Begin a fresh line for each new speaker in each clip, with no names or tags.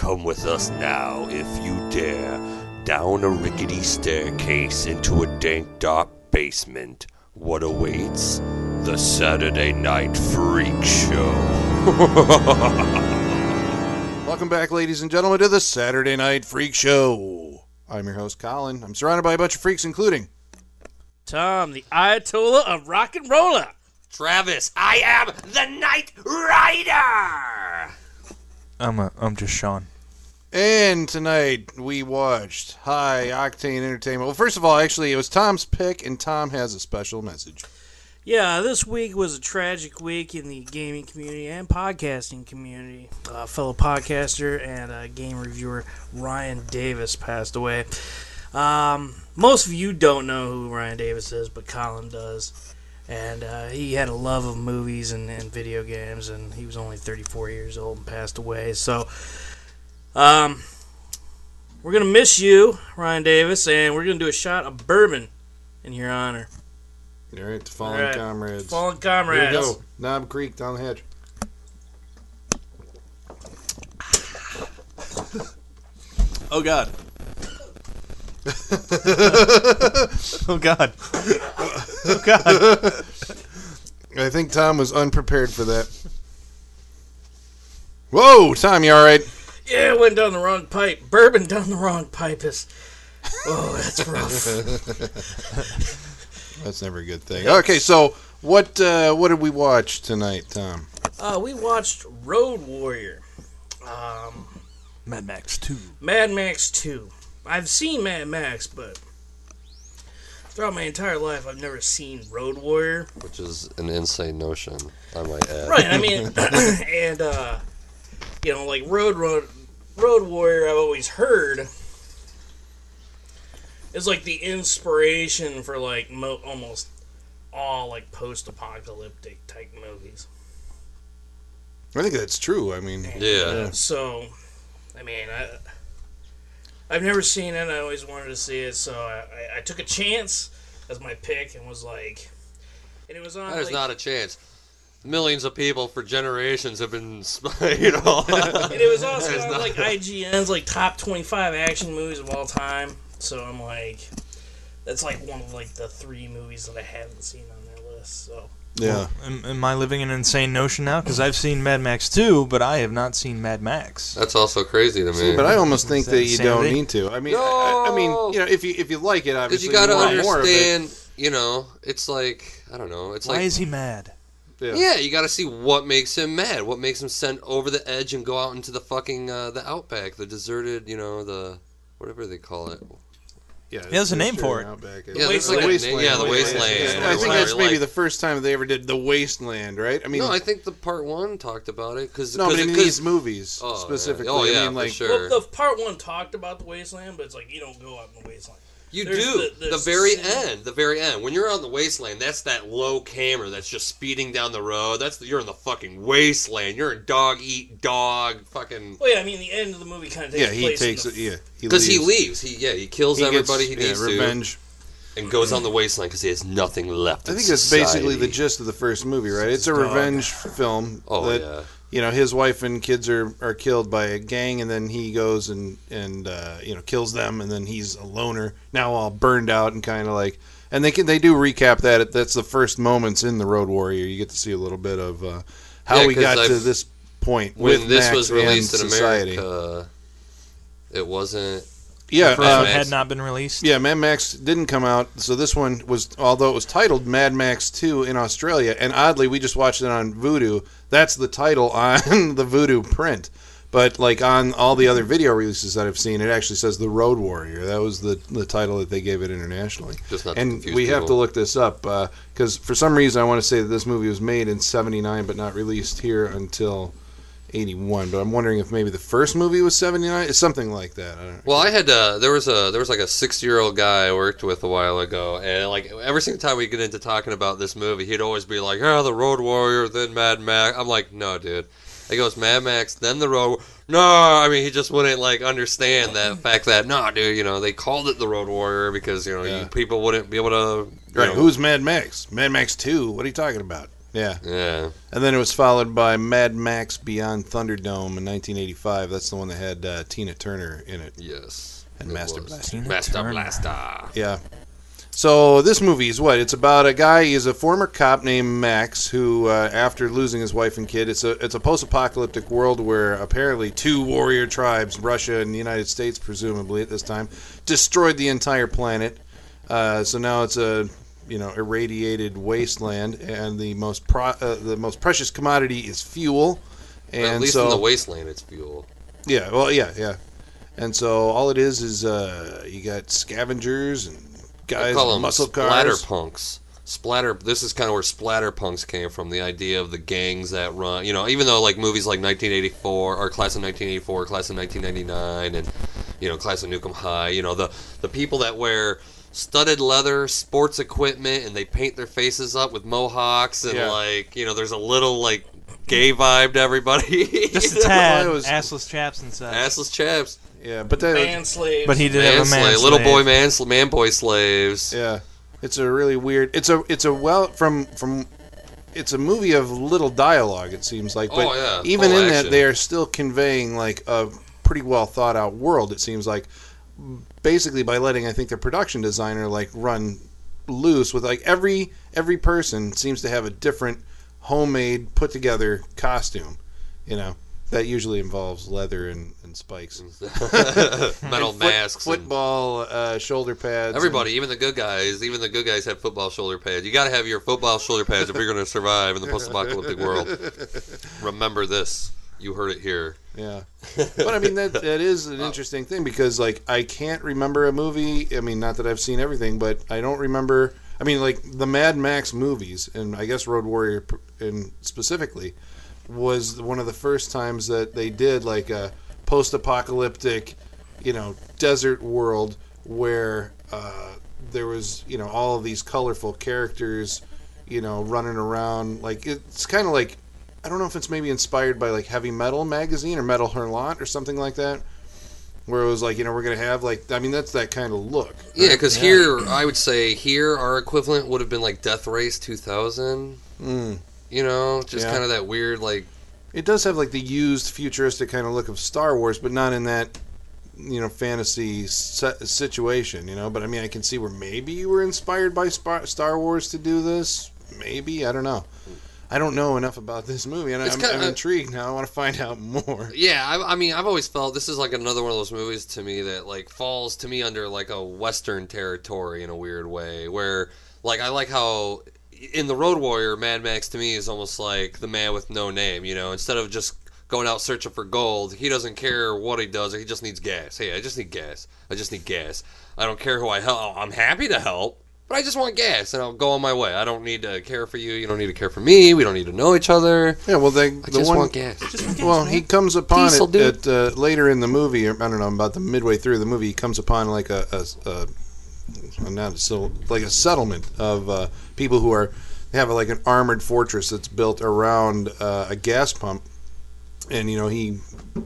Come with us now, if you dare, down a rickety staircase into a dank, dark basement. What awaits? The Saturday Night Freak Show.
Welcome back, ladies and gentlemen, to the Saturday Night Freak Show. I'm your host, Colin. I'm surrounded by a bunch of freaks, including
Tom, the Ayatollah of rock and roller.
Travis, I am the Night Rider!
I'm a, I'm just Sean.
And tonight we watched High Octane Entertainment. Well, first of all, actually, it was Tom's pick, and Tom has a special message.
Yeah, this week was a tragic week in the gaming community and podcasting community. Uh, fellow podcaster and uh, game reviewer Ryan Davis passed away. Um, most of you don't know who Ryan Davis is, but Colin does. And uh, he had a love of movies and, and video games, and he was only 34 years old and passed away. So, um, we're going to miss you, Ryan Davis, and we're going to do a shot of bourbon in your honor.
All right, the fallen
All right.
comrades.
Fallen comrades.
Here
comrades.
we go. Knob Creek down the hatch.
Oh God. oh God. oh God.
I think Tom was unprepared for that. Whoa, Tom, you all right?
Yeah, it went down the wrong pipe. Bourbon down the wrong pipe is. Oh, that's rough.
That's never a good thing. Okay, so what uh, what did we watch tonight, Tom?
uh, we watched Road Warrior, um,
Mad Max 2.
Mad Max 2. I've seen Mad Max, but throughout my entire life, I've never seen Road Warrior.
Which is an insane notion, I might add.
Right, I mean, and, uh, you know, like Road, Road, Road Warrior, I've always heard is like the inspiration for like mo- almost all like post-apocalyptic type movies.
I think that's true. I mean,
Yeah.
So, I mean, I, I've never seen it. I always wanted to see it, so I, I, took a chance as my pick and was like, and it was on.
There's
like,
not a chance. Millions of people for generations have been, you know.
and it was also on like IGN's like top 25 action movies of all time. So I'm like, that's like one of like the three movies that I haven't seen on their list. So
yeah.
Am, am I living an insane notion now? Because I've seen Mad Max 2, but I have not seen Mad Max.
That's also crazy to me.
But I almost think
that
that you don't
insanity?
need to. I mean, I, I mean, you know, if you if you like it,
Because
obviously
you gotta
want more of it.
understand, you know, it's like, I don't know, it's
Why
like.
Why is he mad?
Yeah.
Yeah, you got to see what makes him mad. What makes him send over the edge and go out into the fucking uh, the outback, the deserted, you know, the whatever they call it.
Yeah,
There's a name for it.
Outback.
Yeah, there's like a
wasteland.
yeah, the
Wasteland.
wasteland.
Yeah, I think that's maybe the first time they ever did the wasteland, right? I mean,
no, I think the part one talked about it because
no, but in these movies
Oh, yeah.
specifically.
Oh, yeah,
I mean,
for
like,
sure.
well, the part one talked about the wasteland, but it's like you don't go out in the wasteland.
You
There's
do
the-
the,
there's
very
scene-
end, the very end. When you're on the wasteland, that's that low camera that's just speeding down the road. That's the, you're in the fucking wasteland. You're in dog eat dog fucking.
Well, yeah, I mean the end of the movie kind of takes
yeah, he
place in
takes
the
it. Yeah,
Because he
leaves.
leaves, he yeah, he kills
He gets,
everybody he
yeah, revenge.
to, and goes on the wasteland because he has nothing left.
I think that's basically the gist of the first movie, right? It's a
Dog.
revenge film.
Oh
that,
yeah,
You know, his wife and kids are, are killed by a gang, and then he goes and and uh, you know kills them, and then he's a loner now, all burned out and kind of like. And they can they do recap that. That's the first moments in the Road Warrior. You get to see a little bit of uh, how
Yeah,
we got to
I've-
this point
when
with
this
Max
was released in
society.
America, it wasn't.
Yeah,
First
uh,
one had not been released.
Yeah, Mad Max didn't come out, so this one was, although it was titled Mad Max 2 in Australia, and oddly, we just watched it on Vudu. That's the title on the Vudu print. But, like, on all the other video releases that I've seen, it actually says The Road Warrior. That was the, the title that they gave it internationally.
Just not
and
confuse
we have to look this up, because for some reason I want to say that this movie was made in 79, but not released here until 81. But I'm wondering if maybe the first movie was 79? It's something like that. I don't
Well, I had uh, there was a there was like a sixty year old guy I worked with a while ago, and like every single time we get into talking about this movie, he'd always be like, "Oh, the Road Warrior, then Mad Max." I'm like, "No, dude." He goes Mad Max, then the Road. No, I mean he just wouldn't like understand that fact that no, dude, you know they called it the Road Warrior because you know
Yeah.
you, people wouldn't be able to.
Right.
know-
Who's Mad Max? Mad Max 2? What are you talking about? Yeah.
Yeah.
And then it was followed by Mad Max Beyond Thunderdome in 1985. That's the one that had uh, Tina Turner in it.
Yes.
And
it
Master
was.
Blaster.
Tina
Master
Turner.
Blaster.
Yeah. So this movie is what? It's about a guy. He's a former cop named Max who, uh, after losing his wife and kid, it's a it's a post-apocalyptic world where apparently two warrior tribes, Russia and the United States, presumably at this time, destroyed the entire planet. Uh, so now it's a you know irradiated wasteland, and the most pro- uh, the most precious commodity is fuel. And
at least
so,
in the wasteland, it's fuel.
yeah, well, yeah, yeah. And so all it is is uh, you got scavengers and guys,
call them
muscle
splatter
cars.
punks. Splatter. This is kind of where splatter punks came from. The idea of the gangs that run. You know, even though like movies like 1984 or Class of 1984, Class of 1999, and you know, Class of Nuke 'Em High. You know, the the people that wear studded leather, sports equipment, and they paint their faces up with mohawks and
Yeah.
like you know, there's a little like gay vibe to everybody.
Just a
You know?
tad
was-
assless chaps and such.
Assless chaps.
Yeah, but that
Man slaves.
But he did
Man
have a
slave,
man
little boy man, sl- man boy slaves.
yeah, it's a really weird. It's a it's a well from from. It's a movie of little dialogue. It seems like, but
Oh, yeah,
even
full
in that,
action.
they are still conveying like a pretty well thought out world. It seems like, basically by letting I think their production designer like run loose with like every every person seems to have a different homemade put together costume. You know that usually involves leather and, and spikes.
Metal
Foot-
masks. and-
football uh, shoulder pads.
Everybody, even the good guys, even the good guys have football shoulder pads. You got to have your football shoulder pads if you're going to survive in the post-apocalyptic world. Remember this. You heard it here.
Yeah, but I mean that that is an interesting thing because like I can't remember a movie. I mean, not that I've seen everything, but I don't remember. I mean, like the Mad Max movies, and I guess Road Warrior in specifically was one of the first times that they did like a post-apocalyptic, you know, desert world where uh, there was you know all of these colorful characters, you know, running around. Like it's kind of like I don't know if it's maybe inspired by like Heavy Metal magazine or Metal Hurlant or something like that, where it was like you know we're gonna have like I mean that's that kind of look.
Yeah, because here, I would say here, our equivalent would have been like Death Race 2000.
Mm.
You know, just
Yeah.
kind of that weird, like,
It does have like the used futuristic kind of look of Star Wars, but not in that you know fantasy situation. You know, but I mean I can see where maybe you were inspired by Star Wars to do this. Maybe I don't know. I don't know enough about this movie, and I'm,
kinda-
I'm intrigued now. I want to find out more.
yeah. I, I mean, I've always felt this is like another one of those movies to me that like falls to me under like a Western territory in a weird way, where like I like how in the Road Warrior, Mad Max to me is almost like the man with no name. You know, instead of just going out searching for gold, he doesn't care what he does. He just needs gas. Hey, I just need gas. I just need gas. I don't care who I help. Oh, I'm happy to help. But I just want gas, and I'll go on my way. I don't need to care for you. You don't need to care for me. We don't need to know each other.
Yeah, well, they,
I
the
just
one
want gas.
Well, he comes upon
Diesel,
it at, uh, later in the movie. Or, I don't know about the midway through the movie. He comes upon like a, a, a not so like a settlement of uh, people who are they have like an armored fortress that's built around uh, a gas pump, and you know he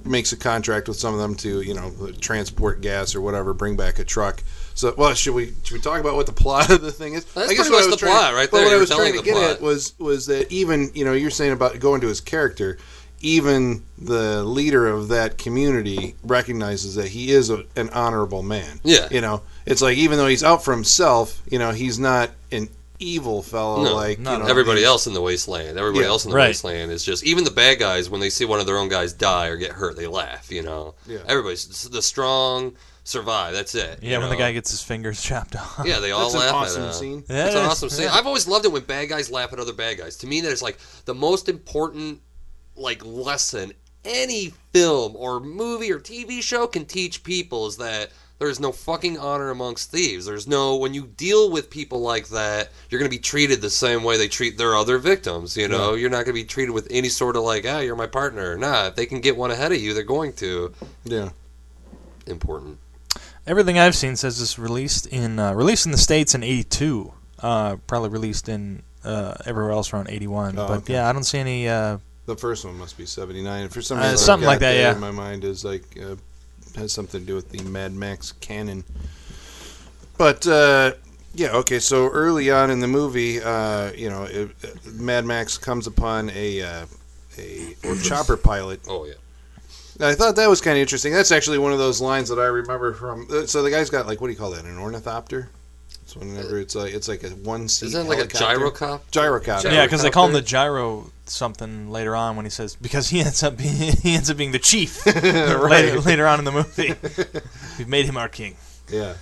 makes a contract with some of them to you know transport gas or whatever, bring back a truck. So, well, should we should we talk about what the plot of the thing is?
That's
I guess
pretty
what
much
I was
the
trying-
plot right
well,
there.
What I
You're
was trying to get
plot.
at was was that even you know you're saying about going to his character, even the leader of that community recognizes that he is a, an honorable man.
Yeah.
you know, it's like even though he's out for himself, you know, he's not an evil fellow
No,
like
not
you know,
Everybody
these-
else in the wasteland, everybody
Yeah,
else in the
right.
wasteland is just even the bad guys when they see one of their own guys die or get hurt, they laugh. You know,
Yeah.
everybody's the strong survive. That's it.
Yeah,
you
when the guy gets his fingers chopped off.
yeah, they all
That's an
laugh
awesome
at him.
scene.
Yeah,
It's an awesome scene. I've always loved it when bad guys laugh at other bad guys. To me, that is like the most important like lesson any film or movie or TV show can teach people is that there is no fucking honor amongst thieves. There's no when you deal with people like that, you're going to be treated the same way they treat their other victims. You know, you're not going to be treated with any sort of like, ah, you're my partner. Nah, if they can get one ahead of you, they're going to.
Yeah,
Important.
Everything I've seen says it's released in uh, released in the states in '82. Uh, probably released in uh, everywhere else around '81.
Oh,
but
okay.
yeah, I don't see any. Uh,
the first one must be seventy nine. For some
Uh,
reason, I've
something like that,
there
yeah.
In my mind is like uh, has something to do with the Mad Max canon. But uh, Yeah. Okay. So early on in the movie, uh, you know, it, uh, Mad Max comes upon a uh, a chopper pilot.
Oh yeah.
I thought that was kind of interesting. That's actually one of those lines that I remember from. uh, So the guy's got like what do you call that? An ornithopter. It's whenever it's like it's like a one seat.
Isn't that like a gyrocop?
Gyrocopter.
Yeah, because they call him the gyro something later on when he says because he ends up being he ends up being the chief later,
right.
later on in the movie. We've made him our king.
Yeah.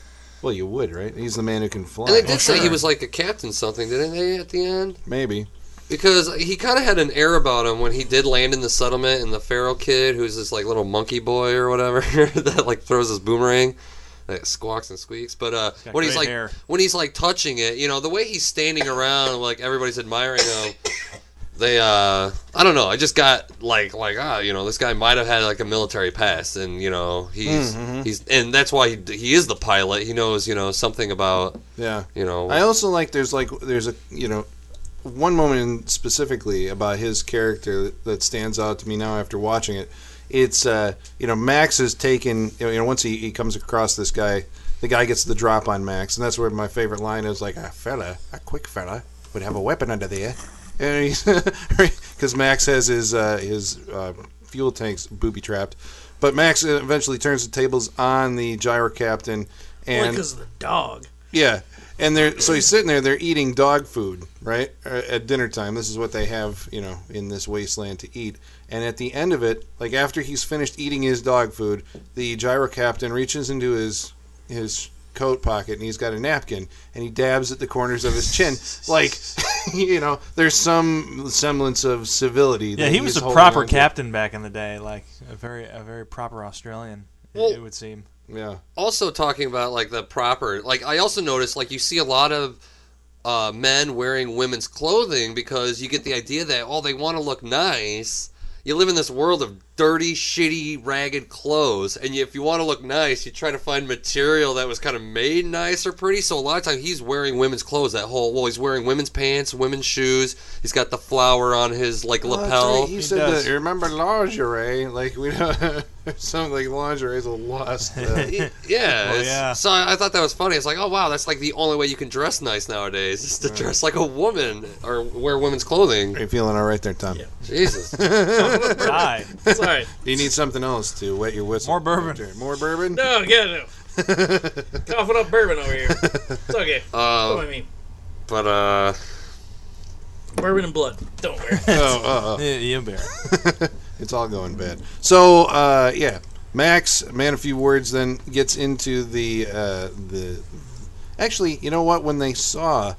Well, you would, right? He's the man who can fly.
And they did
Oh,
say he was like a captain something, didn't they, at the end?
Maybe.
Because he kind of had an air about him when he did land in the settlement, and the feral kid, who's this like little monkey boy or whatever, that like throws his boomerang, that squawks and squeaks. But uh,
got
when he's like
hair.
when he's like touching it, you know, the way he's standing around, like everybody's admiring him. They, uh, I don't know. I just got like, like, ah, you know, this guy might have had like a military past, and you know, he's
Mm-hmm.
he's, and that's why he, he is the pilot. He knows, you know, something about,
Yeah.
you know,
I also like there's like there's a you know one moment specifically about his character that stands out to me now after watching it. It's uh you know Max is taken you know once he, he comes across this guy the guy gets the drop on Max and that's where my favorite line is like a fella a quick fella would have a weapon under there and he's because Max has his uh, his uh, fuel tanks booby trapped but Max eventually turns the tables on the gyro captain and
because of the dog.
yeah, and they're so he's sitting there. They're eating dog food, right, uh, at dinner time. This is what they have, you know, in this wasteland to eat. And at the end of it, like after he's finished eating his dog food, the gyro captain reaches into his his coat pocket and he's got a napkin and he dabs at the corners of his chin, like you know, there's some semblance of civility.
Yeah, he was a proper captain back in the day, like a very a very proper Australian. it-
Well-
it would seem.
Yeah,
also talking about like the proper like i also noticed like you see a lot of uh, men wearing women's clothing because you get the idea that oh they want to look nice you live in this world of dirty shitty ragged clothes and you, if you want to look nice you try to find material that was kind of made nice or pretty so a lot of times he's wearing women's clothes that whole well he's wearing women's pants women's shoes he's got the flower on his like
Oh,
lapel
right. He,
He
said
does.
that. You remember lingerie? Like we don't. something like lingerie is a lost. Uh,
yeah,
Oh, yeah.
So I, I thought that was funny. It's like, oh wow, that's like the only way you can dress nice nowadays is to dress like a woman or wear women's clothing.
Are you feeling all right there, Tom?
Yeah.
Jesus.
Die.
It's all right.
Do you need something else to wet your whistle?
More bourbon.
There. More bourbon?
No, get it. Coughing up bourbon over here. It's okay. What
Uh,
I mean,
but uh,
bourbon and blood. Don't worry.
oh, uh, uh.
Yeah, you bear.
It's all going bad. So, uh, yeah, Max, man, a few words, then gets into the uh, the. Actually, you know what? When they saw,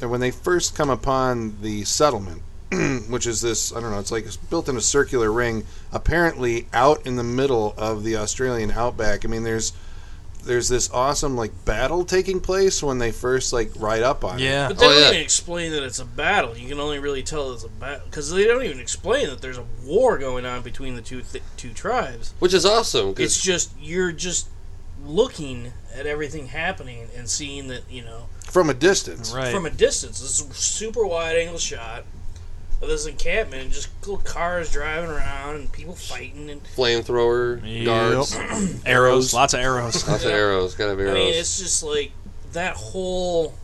when they first come upon the settlement, which is this, I don't know, it's like it's built in a circular ring, apparently out in the middle of the Australian outback. I mean, there's. There's this awesome like battle taking place when they first like ride up on it.
Yeah.
But they
Oh,
don't
yeah.
even explain that it's a battle. You can only really tell it's a battle because they don't even explain that there's a war going on between the two th- two tribes.
which is awesome
It's just you're just looking at everything happening and seeing that you know
from a distance.
Right.
from a distance. This is a super wide angle shot of this encampment, and just little cars driving around and people fighting. And
flamethrower
Yep.
guards,
arrows, lots of arrows.
lots of arrows, gotta have
I mean, it's just like that whole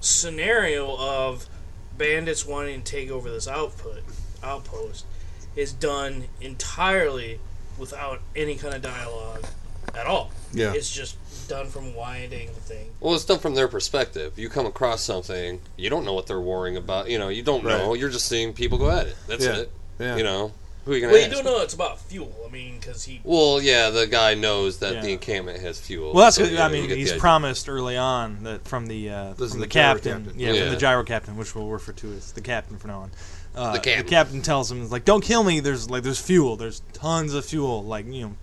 scenario of bandits wanting to take over this output outpost is done entirely without any kind of dialogue at all.
Yeah.
It's just done from a wide angle thing.
Well, it's done from their perspective. You come across something, you don't know what they're worrying about. You know, you don't know. You're just seeing people go at it. That's
Yeah.
it.
Yeah.
You know, who are you gonna
Well, you
ask?
do know it's about fuel. I mean, because he
Well, yeah, the guy knows that
Yeah.
the encampment has fuel.
Well, that's
so,
good.
yeah,
I mean, he's promised early on that from the uh,
This
from
the
the, captain,
captain.
yeah,
Yeah.
from the gyro captain, which we'll refer to as the captain from now on. Uh,
The captain.
captain tells him like, "Don't kill me. There's like there's fuel. There's tons of fuel. Like you know,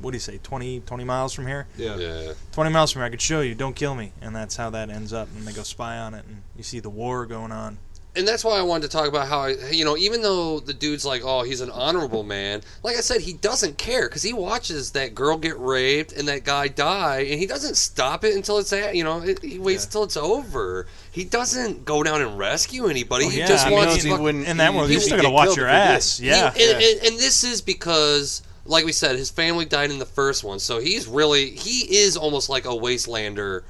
what do you say? 20, 20 miles from here.
Yeah.
Yeah.
Twenty miles from here. I could show you. Don't kill me." And that's how that ends up. And they go spy on it, and you see the war going on.
and that's why I wanted to talk about how I, you know, even though the dude's like, oh, he's an honorable man. Like I said, he doesn't care because he watches that girl get raped and that guy die, and he doesn't stop it until it's, at, you know, it, he waits
Yeah.
till it's over. He doesn't go down and rescue anybody.
Oh,
he
yeah,
just
I mean,
wants.
he
fuck-
wouldn't-
In that
he-
world,
he
still
get
gotta watch your
if he did.
ass.
He-
Yeah.
and, and, and this is because, like we said, his family died in the first one, so he's really he is almost like a wastelander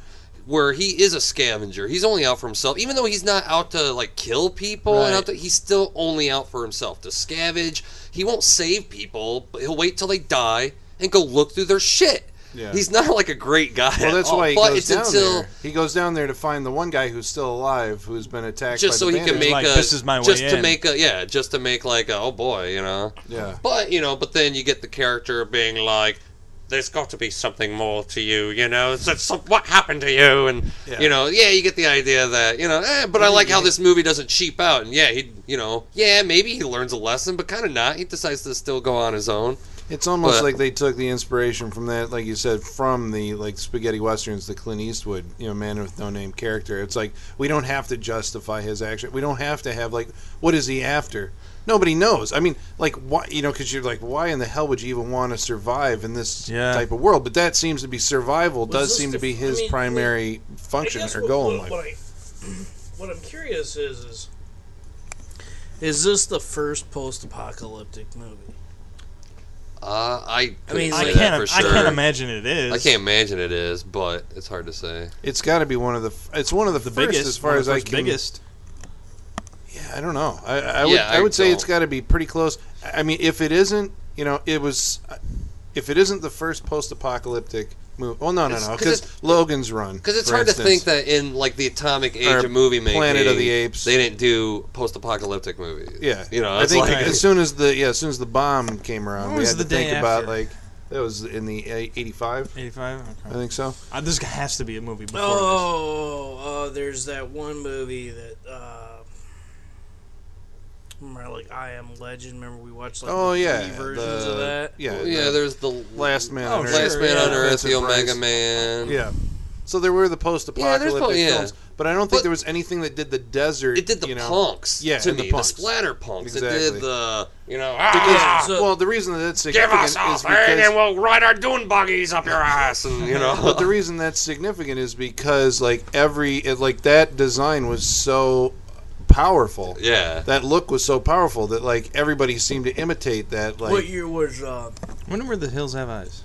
where he is a scavenger. He's only out for himself, even though he's not out to like kill people. And
Right.
out to, he's still only out for himself to scavenge. He won't save people, but he'll wait till they die and go look through their shit.
Yeah.
He's not like a great guy.
Well,
at
that's
all,
why he
but
goes
it's
down
until
there. He goes down there to find the one guy who's still alive, who's been attacked.
just
by
so
the
he can make
Like,
a
this is my way
just to
in.
make a yeah, just to make like a, oh boy, you know.
Yeah.
But you know, but then you get the character being like, "There's got to be something more to you," you know. It's, it's some- what happened to you, and
Yeah.
you know, yeah, you get the idea that you know. Eh, but I like how this movie doesn't cheap out, and yeah, he, you know, yeah, maybe he learns a lesson, but kind of not. He decides to still go on his own.
It's almost
But-
like they took the inspiration from that, like you said, from the like spaghetti westerns, the Clint Eastwood, you know, man with no name character. It's like we don't have to justify his action. We don't have to have like, what is he after? Nobody knows. I mean, like, why? You know, because you're like, why in the hell would you even want to survive in this
Yeah.
type of world? But that seems to be survival.
Was
does seem
the
to be
f- I
his
mean,
primary
I
function
guess
or
what,
goal in life.
what, I, what I'm curious is, is is this the first post-apocalyptic movie?
Uh, I,
I mean,
couldn't
I
say
like-
that
can't. I
sure.
can't imagine it is.
I can't imagine it is, but it's hard to say.
It's got to be one of the. f- It's one of the,
The
first
biggest,
as far
one of
as
the
I can.
biggest.
Yeah, I don't know. I, I would
Yeah,
I,
I
would say it's
don't.
got to be pretty close. I mean, if it isn't, you know, it was. If it isn't the first post-apocalyptic movie, well, no, no,
It's-
no,
'cause
because Logan's Run.
Because it's
for
hard
instance.
to think that in like the atomic age
Or
of movie making,
Planet of the Apes.
they didn't do post-apocalyptic movies.
Yeah,
you know,
I
it's
think
like
as soon as the yeah, as soon as the bomb came around,
When
we
was
had
the
to think
day
about
after?
like that was in the '85.
85?
I
Okay.
think so.
Uh, this has to be a movie before
Oh, uh, there's that one movie that. Uh, remember, like I Am Legend. Remember we watched like
Oh
the
yeah,
versions
the-
of that.
Yeah,
Well, yeah,
the
there's the
Last Man
Oh,
on Earth.
Last
sure,
Man
yeah.
on Earth, the Omega
Price.
Man.
Yeah. So there were the post-apocalyptic
Yeah, there's po- yeah.
films, but I don't think
But-
there was anything that did the desert.
It did the
you know,
punks
Yeah,
to
and the punks.
the splatter punks. It
Exactly.
did the you know
Because,
ah,
so-
well, the reason that that's
give
significant
us
is
a thing
because
and we'll ride our dune buggies up your ass, and you know.
But the reason that's significant is because like every it, like that design was so powerful.
yeah,
That look was so powerful that like everybody seemed to imitate that. Like
what year was uh.
When were the Hills Have Eyes?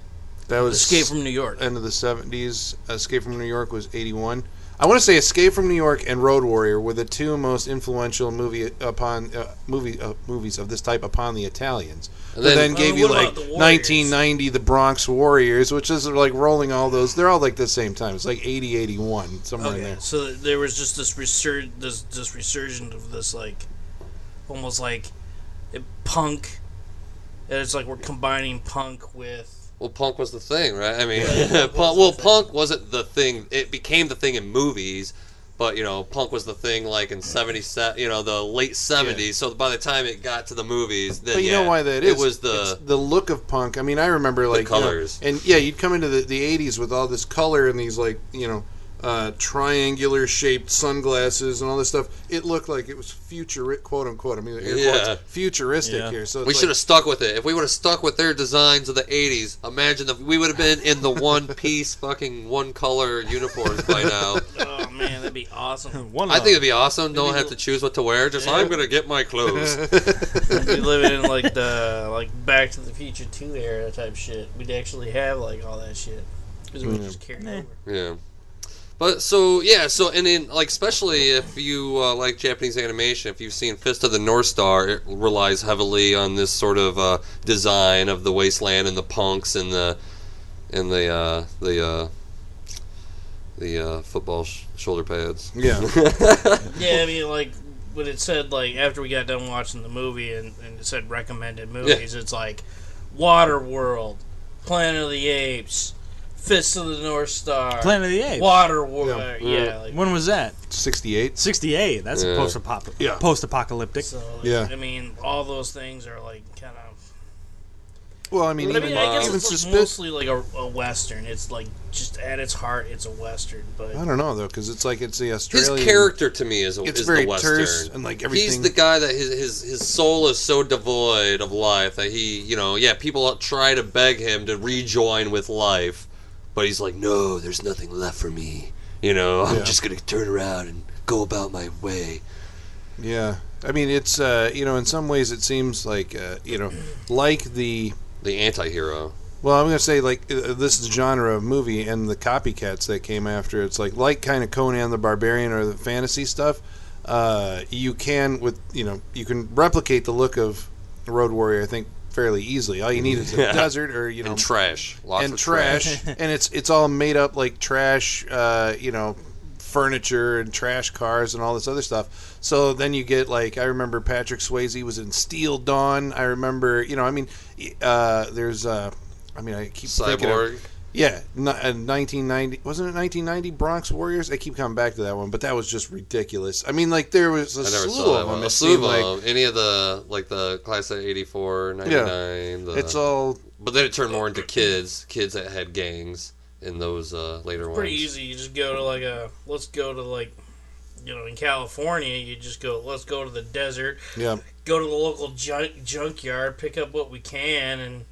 that was
Escape from New York?
end of the seventies. Escape from New York was eighty one. I want to say Escape from New York and Road Warrior were the two most influential movie upon uh, movie uh, movies of this type upon the Italians.
And
But
then-
then gave
what
you like
the
1990 the Bronx Warriors, which is like rolling all those. They're all like the same time. It's like 80, 81, somewhere in there.
so there was just this resur- this this resurgence of this like, almost like, punk. and It's like we're combining punk with.
Well, punk was the thing, right? I mean,
Yeah, punk was
punk,
the
well, punk wasn't the thing. It became the thing in movies. But you know, punk was the thing like in '77, you know, the late seventies. So by the time it got to the movies, then
But you
yeah,
know why that is?
It was the
the look of punk. I mean, I remember like you know,
colors.
and yeah, you'd come into the, the 80s with all this color and these like you know uh, triangular shaped sunglasses and all this stuff. It looked like it was future quote unquote. I mean,
Yeah.
quotes, futuristic
Yeah.
here. So
We
like-
should have stuck with it. If we would have stuck with their designs of the '80s, imagine if we would have been in the one piece, fucking one color uniforms by now.
Oh man, that'd be awesome.
One.
I think it'd be awesome. Don't have to choose what to wear. Just
Yeah.
I'm gonna get my clothes.
We'd be living in like the like Back to the Future two era type shit. We'd actually have like all that shit because we
Yeah.
would just carry over.
Yeah. But so yeah, so and then like especially if you uh, like Japanese animation, if you've seen Fist of the North Star, it relies heavily on this sort of uh, design of the wasteland and the punks and the and the uh, the uh, the uh, football sh- shoulder pads.
yeah.
Yeah, I mean like when it said like after we got done watching the movie and, and it said recommended movies, it's like Waterworld, Planet of the Apes, Fist of the North Star,
Planet of the Apes.
Waterworld.
Yeah.
Yeah, like
When was that?
68.
68. That's
Yeah.
a post-apocalyptic.
Yeah.
Post-apocalyptic.
so. Like,
Yeah.
I mean all those things are like kind of.
Well, I mean,
But I
even
mean, I guess
even
it's like mostly like a, a western. It's like just at its heart, it's a western. But
I don't know though, because it's like it's the
His
Australian.
character to me is,
It's
is
very
the western.
terse and like everything.
He's the guy that his, his his soul is so devoid of life that he, you know, yeah, people try to beg him to rejoin with life, but he's like, no, there's nothing left for me. You know, I'm
Yeah.
just gonna turn around and go about my way.
Yeah, I mean, it's uh, you know, in some ways, it seems like uh, you know, like the
The anti-hero.
Well, I'm gonna say like uh, this is genre of movie and the copycats that came after. It's like like kind of Conan the Barbarian or the fantasy stuff. Uh, you can with you know you can replicate the look of Road Warrior. I think fairly easily. All you need is a
Yeah.
desert or you know
and trash, lots
and
of
trash, and it's it's all made up like trash, uh, you know, furniture and trash cars and all this other stuff. So then you get like I remember Patrick Swayze was in Steel Dawn. I remember, you know, I mean, uh, there's, uh, I mean, I keep thinking of,
Cyborg.
Yeah, n- uh, 1990 wasn't it 1990 Bronx Warriors? I keep coming back to that one, but that was just ridiculous. I mean, like there was a
I never
slew
saw
of them.
A slew of
like
them. Any of the like the class of 84, 99. The,
it's all
But then it turned more into kids, kids that had gangs in those uh, later ones.
Pretty easy. You just go to like a let's go to like you know in California. You just go let's go to the desert.
yeah.
Go to the local junk, junkyard, pick up what we can, and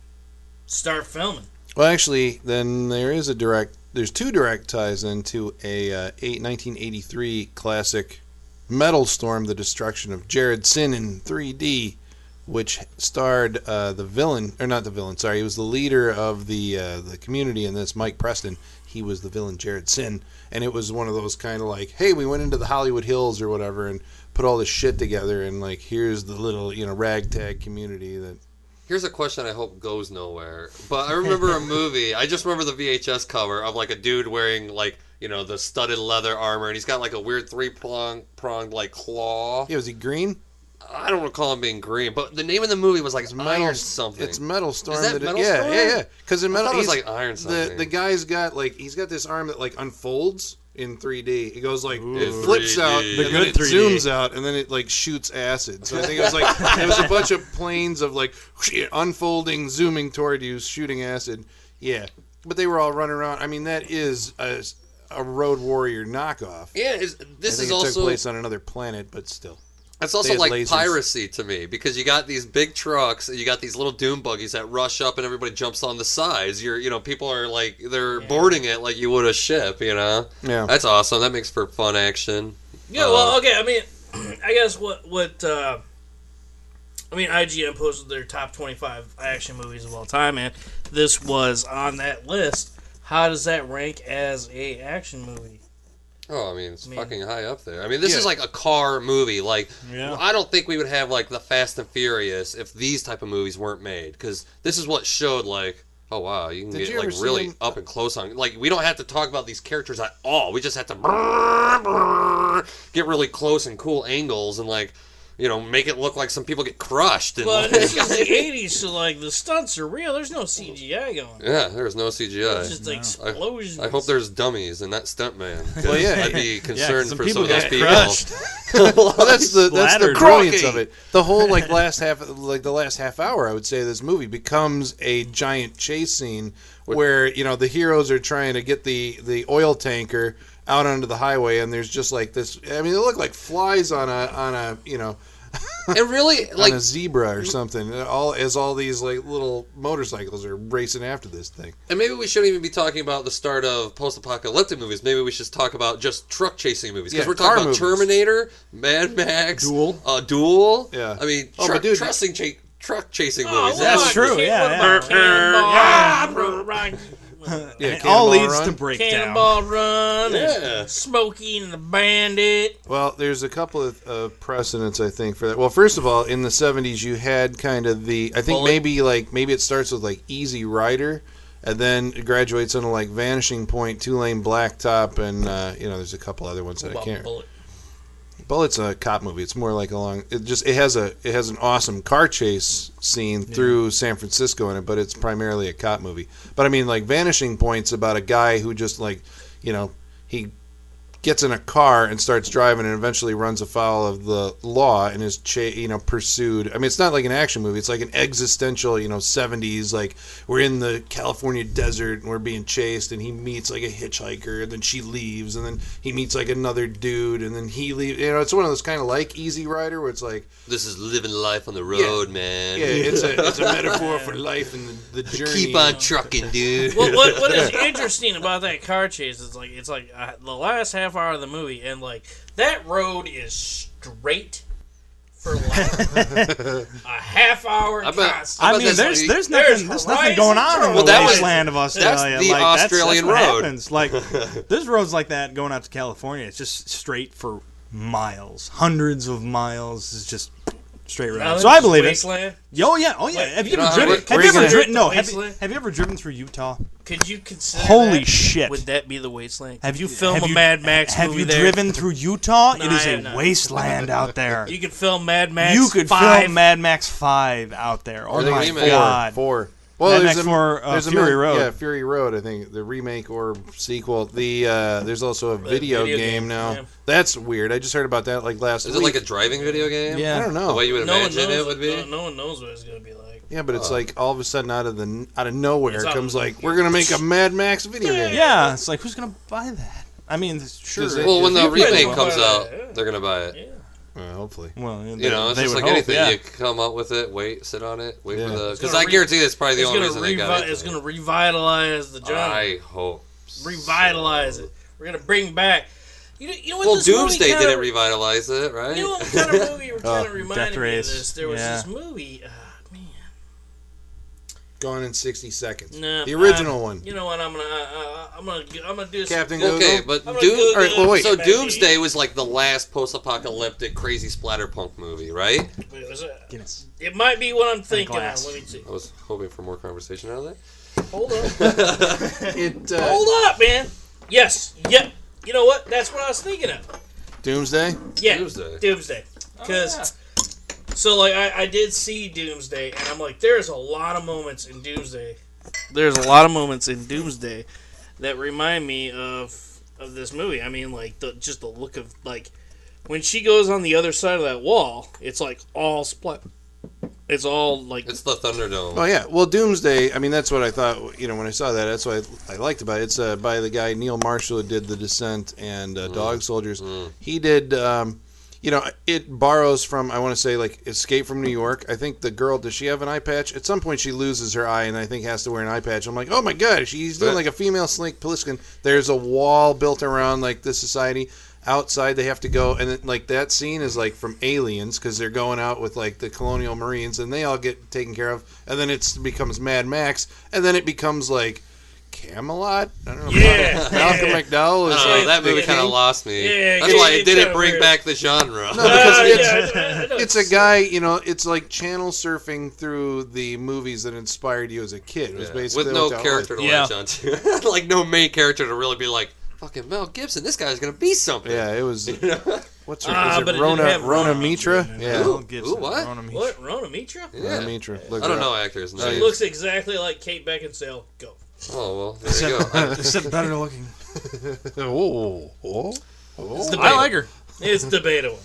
start filming.
Well, actually, then there is a direct. There's two direct ties into a uh, eight, 1983 classic, Metal Storm: The Destruction of Jared-Syn in 3D, which starred uh, the villain, or not the villain. Sorry, he was the leader of the uh, the community in this, Mike Preston. He was the villain, Jared-Syn, and it was one of those kind of like, hey, we went into the Hollywood Hills or whatever and put all this shit together, and like, here's the little you know ragtag community that.
Here's a question I hope goes nowhere. But I remember a movie. I just remember the VHS cover of like a dude wearing like you know the studded leather armor, and he's got like a weird three pronged pronged like claw.
Yeah, was he green?
I don't recall him being green, but the name of the movie was like
It's
Iron
metal
something.
It's Metal Storm.
that Metal
yeah,
Storm?
yeah, yeah. Because in Metal,
it was like Iron
the
something.
the guy's got like he's got this arm that like unfolds in 3D. It goes like it flips
3D.
out,
The
and then it
3D.
zooms out, and then it like shoots acid. So I think it was like it was a bunch of planes of like unfolding, zooming toward you, shooting acid. Yeah, but they were all running around. I mean, that is a, a Road Warrior knockoff.
yeah, is,
I
this
think
is
it
also
took place on another planet, but still.
It's also like
lasers.
piracy to me because you got these big trucks, and you got these little dune buggies that rush up, and everybody jumps on the sides. You're, you know, people are like they're boarding it like you would a ship. You know,
Yeah.
that's awesome. That makes for fun action.
Yeah,
Uh,
well, okay. I mean, I guess what what uh, I mean, IGN posted their top twenty five action movies of all time, and this was on that list. How does that rank as a action movie?
Oh, I mean, it's
I mean-
fucking high up there. I mean, this
Yeah.
is like a car movie. Like,
Yeah.
I don't think we would have like the Fast and Furious if these type of movies weren't made. Because this is what showed like, oh wow, you can
Did
get
you
like really up and close on. Like, we don't have to talk about these characters at all. We just have to brrr, brrr, get really close and cool angles and like, you know, make it look like some people get crushed. And
But
like,
this is the eighties, so like the stunts are real. There's no CGI going. On.
Yeah, there's no CGI.
It's just explosions.
I hope there's dummies and not stuntman. 'cause
Well, yeah.
I'd be concerned
some
for
people
some of those
got
people.
crushed.
well, that's the that's the
Splattered.
brilliance of it. The whole like last half, like the last half hour, I would say, this movie becomes a giant chase scene where you know the heroes are trying to get the the oil tanker out onto the highway, and there's just like this. I mean, they look like flies on a on a you know
It really like
on a zebra or something. All as all these like little motorcycles are racing after this thing.
And maybe we shouldn't even be talking about the start of post-apocalyptic movies. Maybe we should talk about just truck chasing movies because
Yeah,
we're talking about
movies.
Terminator, Mad Max,
Duel.
uh, Duel.
Yeah.
I mean,
Oh,
truck,
but dude-
trussing cha- truck chasing
Oh,
movies.
what
That's
about
true,
Can-
yeah, yeah.
Cannonball Run?
Yeah,
it all leads
Run.
to breakdown.
Cannonball Run,
Yeah.
and Smokey and the Bandit.
Well, there's a couple of uh, precedents I think for that. Well, first of all, in the '70s, you had kind of the I think
Bullitt.
maybe like maybe it starts with like Easy Rider, and then it graduates into like Vanishing Point, Two Lane Blacktop, and uh, you know there's a couple other ones that I can't.
about Bullitt?
Bullitt's a cop movie. It's more like a long. It just it has a it has an awesome car chase scene through San Francisco in it, but it's primarily a cop movie. But I mean, like Vanishing Point's about a guy who just like, you know, he gets in a car and starts driving and eventually runs afoul of the law and is cha- you know pursued. I mean, it's not like an action movie. It's like an existential, you know, 70s like we're in the California desert and we're being chased and he meets like a hitchhiker and then she leaves and then he meets like another dude and then he leaves. You know, it's one of those kind of like Easy Rider where it's like
This is living life on the road, man.
yeah, it's a it's a metaphor for life and the, the journey.
Keep on trucking, dude.
what, what, what is interesting about that car chase is like it's like uh, the last half hour of the movie and like that road is straight for like a half hour.
I bet-
I mean, there's there's
There's
nothing there's
Horizon
nothing going on in
Zero.
the
Well, that was-
wasteland of Australia.
That's the
like, that's,
Australian
that's what
road.
Happens. Like there's roads like that going out to California. It's just straight for miles, hundreds of miles. Is just straight
Now
road. So I
this
believe it. Oh yeah, oh yeah.
Wait,
Have you,
you
ever driven?
where-
Have you
you
ever driven? No, have you, have you ever driven through Utah?
Could you consider?
Holy
that?
shit!
Would that be the wasteland?
Have
you film
have
a
you-
Mad Max
Have
movie
you
there?
driven through Utah?
No,
it is a
not.
wasteland out there.
You could film Mad Max.
You could
five.
film Mad Max Five out there. Oh
Or the
my
remake.
god!
Four. Well,
Mad
there's
Max
a,
four, uh,
there's a
Fury
mil-
Road.
Yeah, Fury Road. I think the remake or sequel. The uh, there's also a video,
video
game,
game,
now.
yeah.
That's weird. I just heard about that like last
Is
week.
it like a driving video game?
Yeah.
I don't know.
The
know.
way you would
No
imagine
knows.
it would be.
No, no one knows what it's gonna be like.
Yeah, but it's
Oh.
like all of a sudden out of the out of nowhere it comes
of-
like we're gonna make a Mad Max video game.
Yeah, it's like who's gonna buy that? I mean, sure.
It-
Well, when the remake comes out, they're gonna buy it.
Yeah.
Well, hopefully.
well,
You know, it's
they
just
would
like
hope,
anything.
yeah.
You come up with it, wait, sit on it, wait
Yeah.
for the. Because
gonna
I
re-
guarantee that's probably the
It's
only
gonna,
reason they got it.
it's gonna revitalize the genre.
I hope. so.
revitalize it. We're gonna bring back. You know, you know what?
Well,
this movie
Doomsday
kinda,
didn't revitalize it, right?
You know what kind of movie
Oh,
kind of reminded
Death
me of this? There was
Yeah.
this movie. Uh, man,
Gone in 60 seconds.
nah,
the original
uh,
one.
You know what? I'm gonna, uh, uh, I'm gonna, I'm gonna do some-
Captain
okay, but
I'm
Doom.
Google
all right, well, wait.
So
Back
Doomsday was like the last post-apocalyptic crazy splatterpunk movie, right?
Wait, was it,
Guinness.
it might be what I'm thinking. Of. Let me see.
I was hoping for more conversation out of that.
Hold on.
that.
It uh,
Hold up, man. Yes. Yep. You know what? That's what I was thinking of.
Doomsday.
Yeah.
Doomsday.
Doomsday. Because. So like I, I did see Doomsday and I'm like there's a lot of moments in Doomsday. There's a lot of moments in Doomsday that remind me of of this movie. I mean like the just the look of like when she goes on the other side of that wall, it's like all split. It's all like
It's the Thunderdome.
Oh yeah, well, Doomsday. I mean, that's what I thought. You know, when I saw that, that's what I, I liked about it. It's uh, by the guy Neil Marshall who did The Descent and uh, Dog Soldiers. He did. Um, you know, it borrows from I want to say like Escape from New York. I think the girl does she have an eye patch? At some point, she loses her eye and I think has to wear an eye patch. I'm like, oh my god, she's doing like a female Snake Plissken. There's a wall built around like this society. Outside, they have to go, and it, like that scene is like from Aliens because they're going out with like the Colonial Marines, and they all get taken care of, and then it becomes Mad Max, and then it becomes like Camelot. I don't know.
Yeah.
Malcolm McDowell is
I
like
that movie kind of lost me.
Yeah,
That's why it didn't
kinda
bring
weird.
back the genre.
No, because
Uh,
it's,
yeah, I- I
it's a guy, you know, it's like channel surfing through the movies that inspired you as a kid. It was
Yeah,
basically
with no character to
Yeah.
latch onto, like no main character to really be like, fucking Mel Gibson. This guy's gonna be something.
Yeah, it was. What's her?
Ah,
is it
it
Rona
have
Rona
Rona
Mitra?
in it.
Yeah,
Ooh.
Mel Gibson,
Ooh, what?
Rona Mitra.
What? Rona Mitra?
Yeah.
Rona Mitra. Look
I don't
up.
know actors'
She
names.
looks exactly like Kate Beckinsale. Go.
Oh well, there you go. I-
Except better looking.
Oh, oh,
It's
oh.
debatable.
I like her.
It's debatable.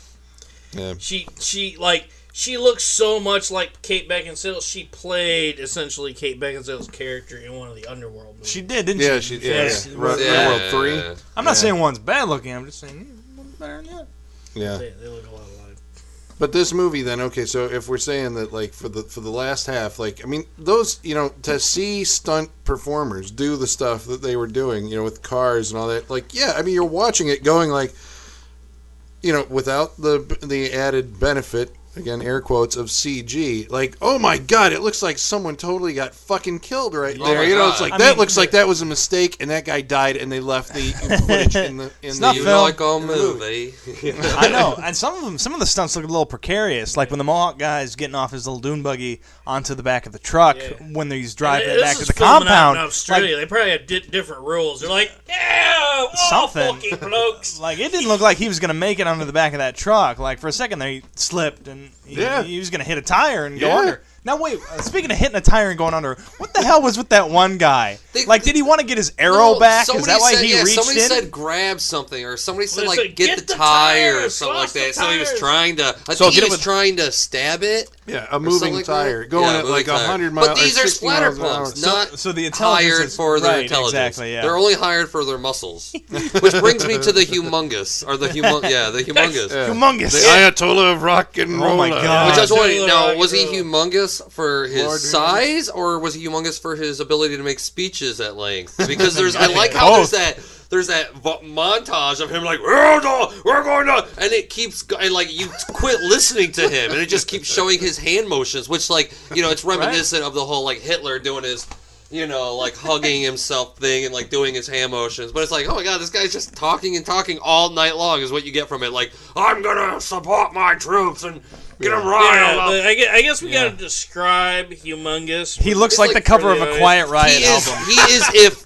Yeah.
She she like she looks so much like Kate Beckinsale. She played essentially Kate Beckinsale's character in one of the Underworld movies.
She did, didn't
Yeah,
she?
she. Yeah,
Yes.
yeah. Run-
Yeah.
World Three.
I'm not
Yeah.
saying one's bad looking. I'm just saying one's better than the other.
Yeah.
they, they look a lot alike.
But this movie, then, okay. So if we're saying that, like, for the for the last half, like, I mean, those, you know, to see stunt performers do the stuff that they were doing, you know, with cars and all that, like, yeah, I mean, you're watching it going like, you know, without the the added benefit, again, air quotes of CG, like, oh my god, it looks like someone totally got fucking killed right
Oh
there.
my
you know, it's like
I
that
mean,
looks like that was a mistake, and that guy died, and they left the footage in the in the.
not
you
Phil.
like a movie.
I know, and some of them, some of the stunts look a little precarious. Like when the Mohawk guy's getting off his little dune buggy onto the back of the truck
Yeah.
when he's driving
And
it
this
back to
is
the
filming out
compound.
in Australia. they probably have di- different rules. They're like, yeah, all
Something.
fucking blokes.
Like, like it didn't look like he was gonna make it onto the back of that truck. Like for a second there, he slipped and he,
Yeah.
he was gonna hit a tire and go
Yeah.
under. Now wait, uh, speaking of hitting a tire and going under, what the hell was with that one guy?
They-
like, did he want to get his arrow
No,
back? Is that why
said,
he
yeah,
reached
somebody
in?
said grab something, or somebody said
They
like
said,
get,
"Get
the,
the
tire, or something like
slash the
that. So he was trying to. I
So
think he was
with-
trying to stab it.
Yeah, a moving
like that.
tire going
Yeah,
at like
tire.
hundred miles.
But these are
60
splatter
an punks,
not
so the
hired
intelligence
for their
right,
intelligence.
exactly, yeah.
They're only hired for their muscles. Which brings me to the humongous, or the humong, yeah, the humongous.
Humongous.
The Ayatollah of rock and roll.
Oh my God.
Which I was wondering, now was he humongous humongous for his
Lord
size, or was he humongous for his ability to make speeches at length? Because there's, I like how there's that, there's that montage of him like, we're, going to, and it keeps, and like you quit listening to him, and it just keeps showing his hand motions, which like, you know, it's reminiscent of the whole like Hitler doing his. You know, like hugging himself thing and like doing his hand motions, but it's like, oh my god, this guy's just talking and talking all night long is what you get from it. Like, I'm gonna support my troops and get them
Yeah,
riled up.
I guess, I guess we
Yeah.
gotta describe humongous.
He looks
It's
like,
like
the cover of
really-
a Quiet Riot
he is
album.
he is if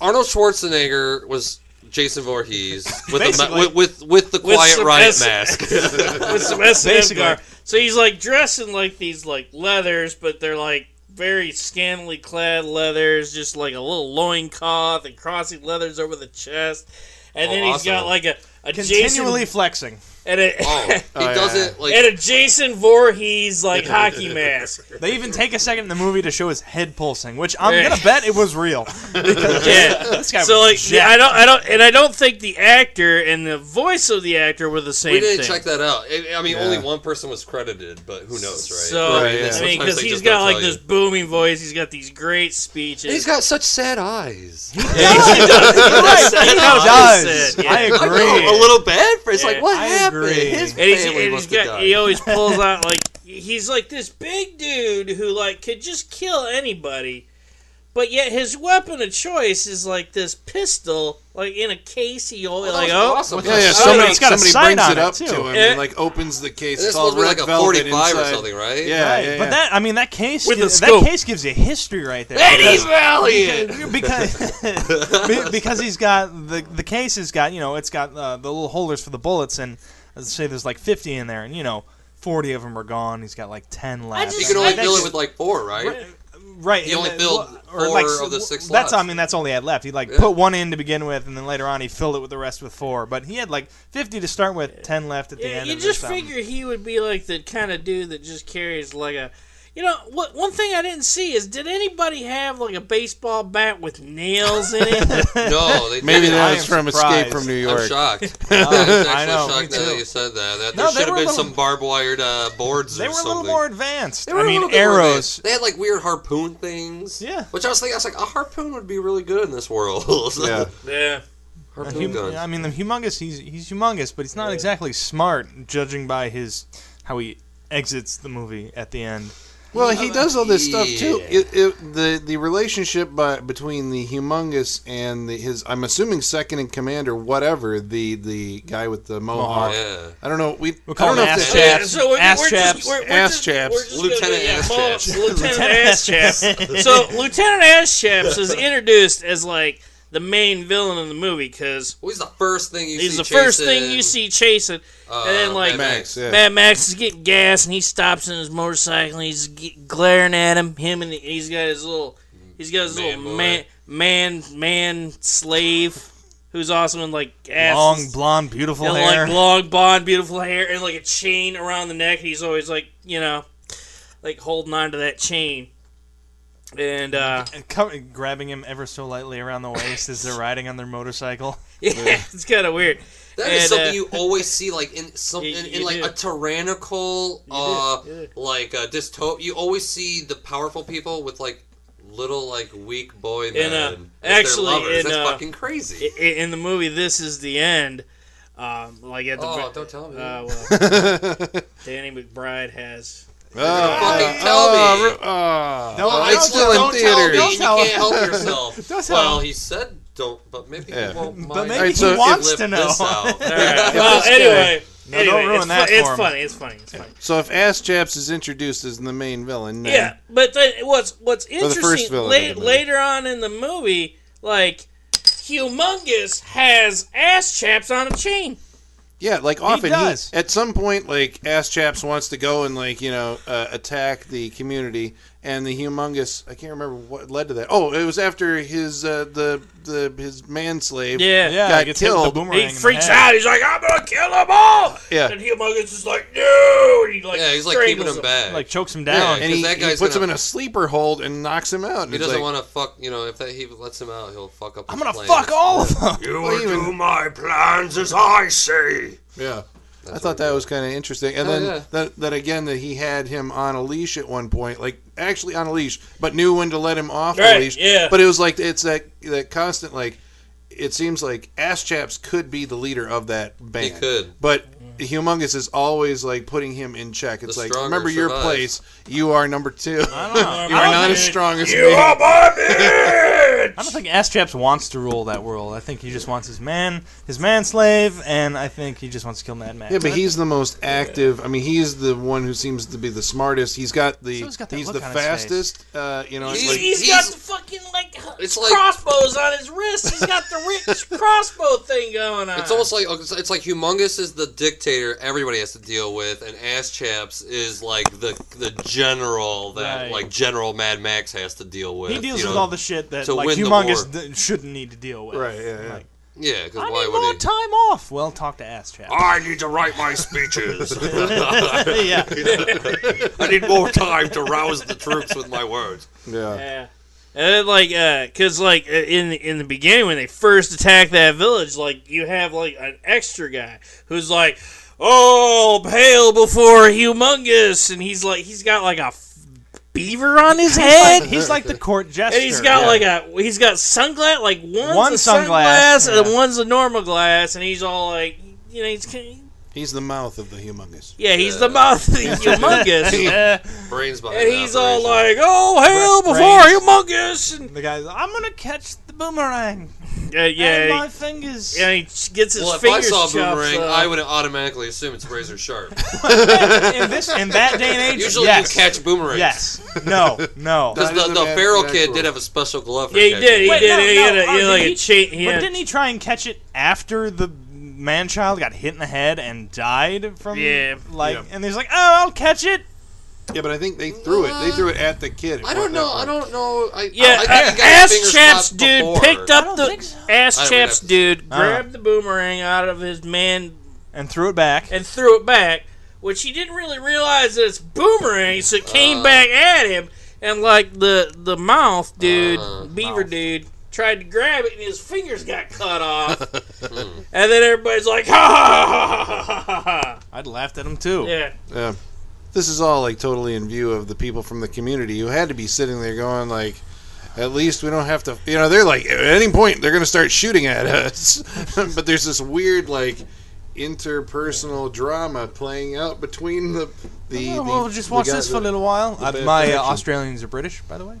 Arnold Schwarzenegger was Jason Voorhees with the
Basically.
with, with with the
With
Quiet
some
Riot
S-
mask.
with some S and M
Basically.
gar- So he's like dressed in like these like leathers, but they're like very scantily clad leathers, just like a little loincloth and crossing leathers over the chest. And
Oh,
then he's
awesome.
got like a, a
Continually
Jason
flexing.
And a,
oh, he
Oh, yeah.
it like
and a Jason Voorhees like hockey mask.
They even take a second in the movie to show his head pulsing, which I'm
Yeah.
gonna bet it was real.
Yeah.
This guy
So
was
like
jacked.
I don't I don't and I don't think the actor and the voice of the actor were the same
we didn't
thing.
check that out. I I mean,
Yeah.
only one person was credited, but who knows, right?
So
Right, yeah.
I mean, because
they
he's
just
got like this
you.
booming voice, he's got these great speeches.
He's got such sad eyes.
Right,
He
he
does.
does. I
I
agree.
know, a little bad for it's
Yeah.
like what happened?
Agree.
His
and he's,
family
and
must
he's
have
got he always pulls out like he's like this big dude who like could just kill anybody but yet his weapon of choice is like this pistol like in a case he always
Well,
like oh
awesome.
Yeah, yeah.
Oh,
Somebody,
it's got a
somebody brings it
it,
up
too.
to him
Yeah.
and like opens the case. It's
this was
called
like
Red
a
Velvet
45 or something, right?
Yeah,
Right,
yeah, yeah.
but that I mean that case
With the
that case gives you history right there.
Eddie
because-
Valiant.
because be- because he's got the the case has got you know it's got uh, the little holders for the bullets and let's say there's like 50 in there and you know 40 of them are gone. He's got like 10 left.
just-
You can only
That's
fill it with like four, right?
right.
He only
the-
filled
or
four
like,
of the six
That's
slots.
I mean that's all he had left. He like
Yeah.
put one in to begin with and then later on he filled it with the rest with four. But he had like 50 to start with, 10 left at the
yeah,
end.
you just figure he would be like the kind of dude that just carries like a you know what one thing I didn't see is did anybody have like a baseball bat with nails in it
No, they
Maybe
didn't.
that was
am
from Escape from New York.
I'm
York.
shocked.
I
I was
know,
actually
me
shocked that you said that. that
No,
there
they
should have
were
been
little-
some barbed wired uh, boards
They
or
were a little more advanced.
They were
I
a
mean
little bit more
arrows.
They had like weird harpoon things.
Yeah.
Which I was thinking, I was like, a harpoon would be really good in this world.
Yeah.
yeah
harpoon
hum-
guns.
I mean, the Humungus. He's he's humongous, but he's not exactly smart, judging by his how he exits the movie at the end.
Well, he does all this stuff too. It, it, the the relationship by, between the Humungus and the, his, I'm assuming second in command or whatever, the the guy with the mohawk.
Mohawk.
yeah.
I don't know. We
We'll
I
call
don't know
him
if
ass
they-
chaps.
So we're,
Ass
we're
chaps.
Just, we're, we're
Ass
just,
chaps.
We're just
Lieutenant
yeah,
Ass Chaps.
Lieutenant
Lieutenant
Ass
Ass
Chaps. so Lieutenant Ass Chaps is introduced as like the main villain in the movie because
Well, he's the first thing you
he's
see
the first thing
chasing,
you see chasing,
uh,
and then like
Mad
Max, yeah.
Mad Max is getting gas and he stops in his motorcycle and he's glaring at him. Him and he's got his little, he's got his
Man
little
boy.
man man man slave who's also in like ass
Long blonde, beautiful
and
hair.
like long blonde, beautiful hair, and like a chain around the neck. He's always like, you know, like holding on to that chain. And uh,
and co- grabbing him ever so lightly around the waist as they're riding on their motorcycle.
yeah, it's kind of weird.
That is
And,
something
uh,
you always see, like in some
You-
in,
you
like
do.
a tyrannical, uh,
do, yeah.
like uh, dystop. You always see the powerful people with like little like weak boy men.
In, uh, actually,
lovers.
in,
that's
uh,
fucking crazy.
I- i- In the movie, this is the end. Um, like at the
oh,
ver-
don't tell me.
uh, well, Danny McBride has.
Ah,
fucking tell me.
re- ah.
Don't-
Oh,
don't
it's still in
don't tell me.
theaters.
You can't help yourself.
Don't tell
well, he said don't, but maybe
Yeah.
he won't mind.
But maybe
Alright,
he
so if-
wants to know.
this out.
All right. well, anyway,
No,
anyway,
don't ruin
it's,
that
fu- it's
for him.
funny. It's funny. It's funny.
So if Ass Chaps is introduced as the main villain, then
Yeah, but then what's what's interesting
villain
la-
of the movie.
later on in the movie, like Humungus has ass chaps on a chain.
Yeah, like often he,
does.
at some point, like Ass Chaps wants to go and like you know uh, attack the community, and the Humungus. I can't remember what led to that. Oh, it was after his uh, the the his manslave.
Yeah,
Yeah,
got
he gets hit with the
killed.
boomerang
He
in the
freaks
head.
out. He's like, "I'm gonna kill them all!"
Yeah.
and Humungus is like, "No!" And he like,
yeah, he's like keeping
strangles
him back.
Like chokes him
Yeah,
down.
and he,
that
he
guy's
puts
gonna-
him in a sleeper hold and knocks him out. and
he
it's
doesn't
like,
want to fuck. You know, if that he lets him out, he'll fuck up.
I'm
his
gonna
plans.
fuck all of them.
You
will do
my plans as I say.
Yeah. I thought that was kind of interesting, and
Oh,
then
yeah.
that that again that he had him on a leash at one point, like actually on a leash, but knew when to let him off the leash.
yeah.
But it was like it's that that constant like. It seems like Ass Chaps could be the leader of that band.
He could.
but Humungus is always like putting him in check. It's
The
like
stronger
remember your place. You are number two.
I don't know.
you are
don't
as strong as
You
me.
are my bitch!
I don't think Ass Chaps wants to rule that world. I think he just wants his man, his man slave, and I think he just wants to kill Mad Max.
Yeah, but he's the most active. I mean, he's the one who seems to be the smartest. He's got the
So he's got that
he's
look
the
on his
fastest. Uh, you know, it's
He's-
like,
He's
He's-
got the fucking like
It's like-
crossbows on his wrist. He's got the rich crossbow thing going on.
It's almost like it's it's like Humungus is the dictator everybody has to deal with, and Ass Chaps is like the the general that
Right.
like General Mad Max has to deal with.
he deals
you
with
know?
all the shit that
to
like
win the
humongous
war.
d- shouldn't need to deal with.
Right, yeah, yeah.
Like,
Yeah, because
I
why
need more
he?
time off. Well, talk to Ass Chaps.
I need to write my speeches.
yeah.
I need more time to rouse the troops with my words.
yeah.
Yeah. And then, like, uh, cause like uh, in the, in the beginning when they first attack that village, like you have like an extra guy who's like, "Oh, hail before Humungus," and he's like, he's got like a f- beaver on his head,
He's like the court jester.
and he's got
Yeah.
like a he's got sunglass, like one's
One
a
sunglass,
sunglass and one's a normal glass, and he's all like, you know, he's
He's the mouth of the Humungus.
yeah, he's the mouth of the Humungus.
Yeah.
Brains behind
And he's all like, "Oh, hail
Bra-
before
brains.
Humungus!" And
The guy's, I'm gonna catch the boomerang.
Uh, yeah,
and my
he-
fingers.
Yeah, he gets his
Well, if I
fingers
saw a
chopped
boomerang,
off.
I would automatically assume it's razor sharp.
in this, in that day and age,
Usually
yes.
you catch boomerangs.
Yes. No. No.
Because the,
is
the feral kid
rule.
did have a special glove for
Yeah, he
catching.
did. He
Wait,
did.
no,
he
no,
had, a, he
uh,
had
did
like
he-
a chain. He
But
had,
didn't he try and catch it after the man child got hit in the head and died from?
Yeah.
Like,
Yeah.
and he's like, oh, I'll catch it.
Yeah, but I think they threw it. They threw it at the kid.
I don't know. I don't know. I,
yeah,
I, I
uh,
he got his
ass chaps dude
before.
picked up the
so.
ass chaps dude grabbed the boomerang out of his man
And threw it back.
and threw it back, which he didn't really realize that it's boomerang, so it came
Uh.
back at him, and like the the mouth dude,
Uh,
beaver
mouth.
dude. Tried to grab it and his fingers got cut off,
Hmm.
and then everybody's like, "Ha ha ha ha ha ha ha!"
I'd laughed at him too.
Yeah,
Yeah. This is all like totally in view of the people from the community who had to be sitting there going like, at least we don't have to. You know, they're like at any point they're going to start shooting at us. but there's this weird like interpersonal drama playing out between the the.
Oh,
the
well, just
the
watch
guy-
this for a little while. Uh, my uh. Australians are British, by the way.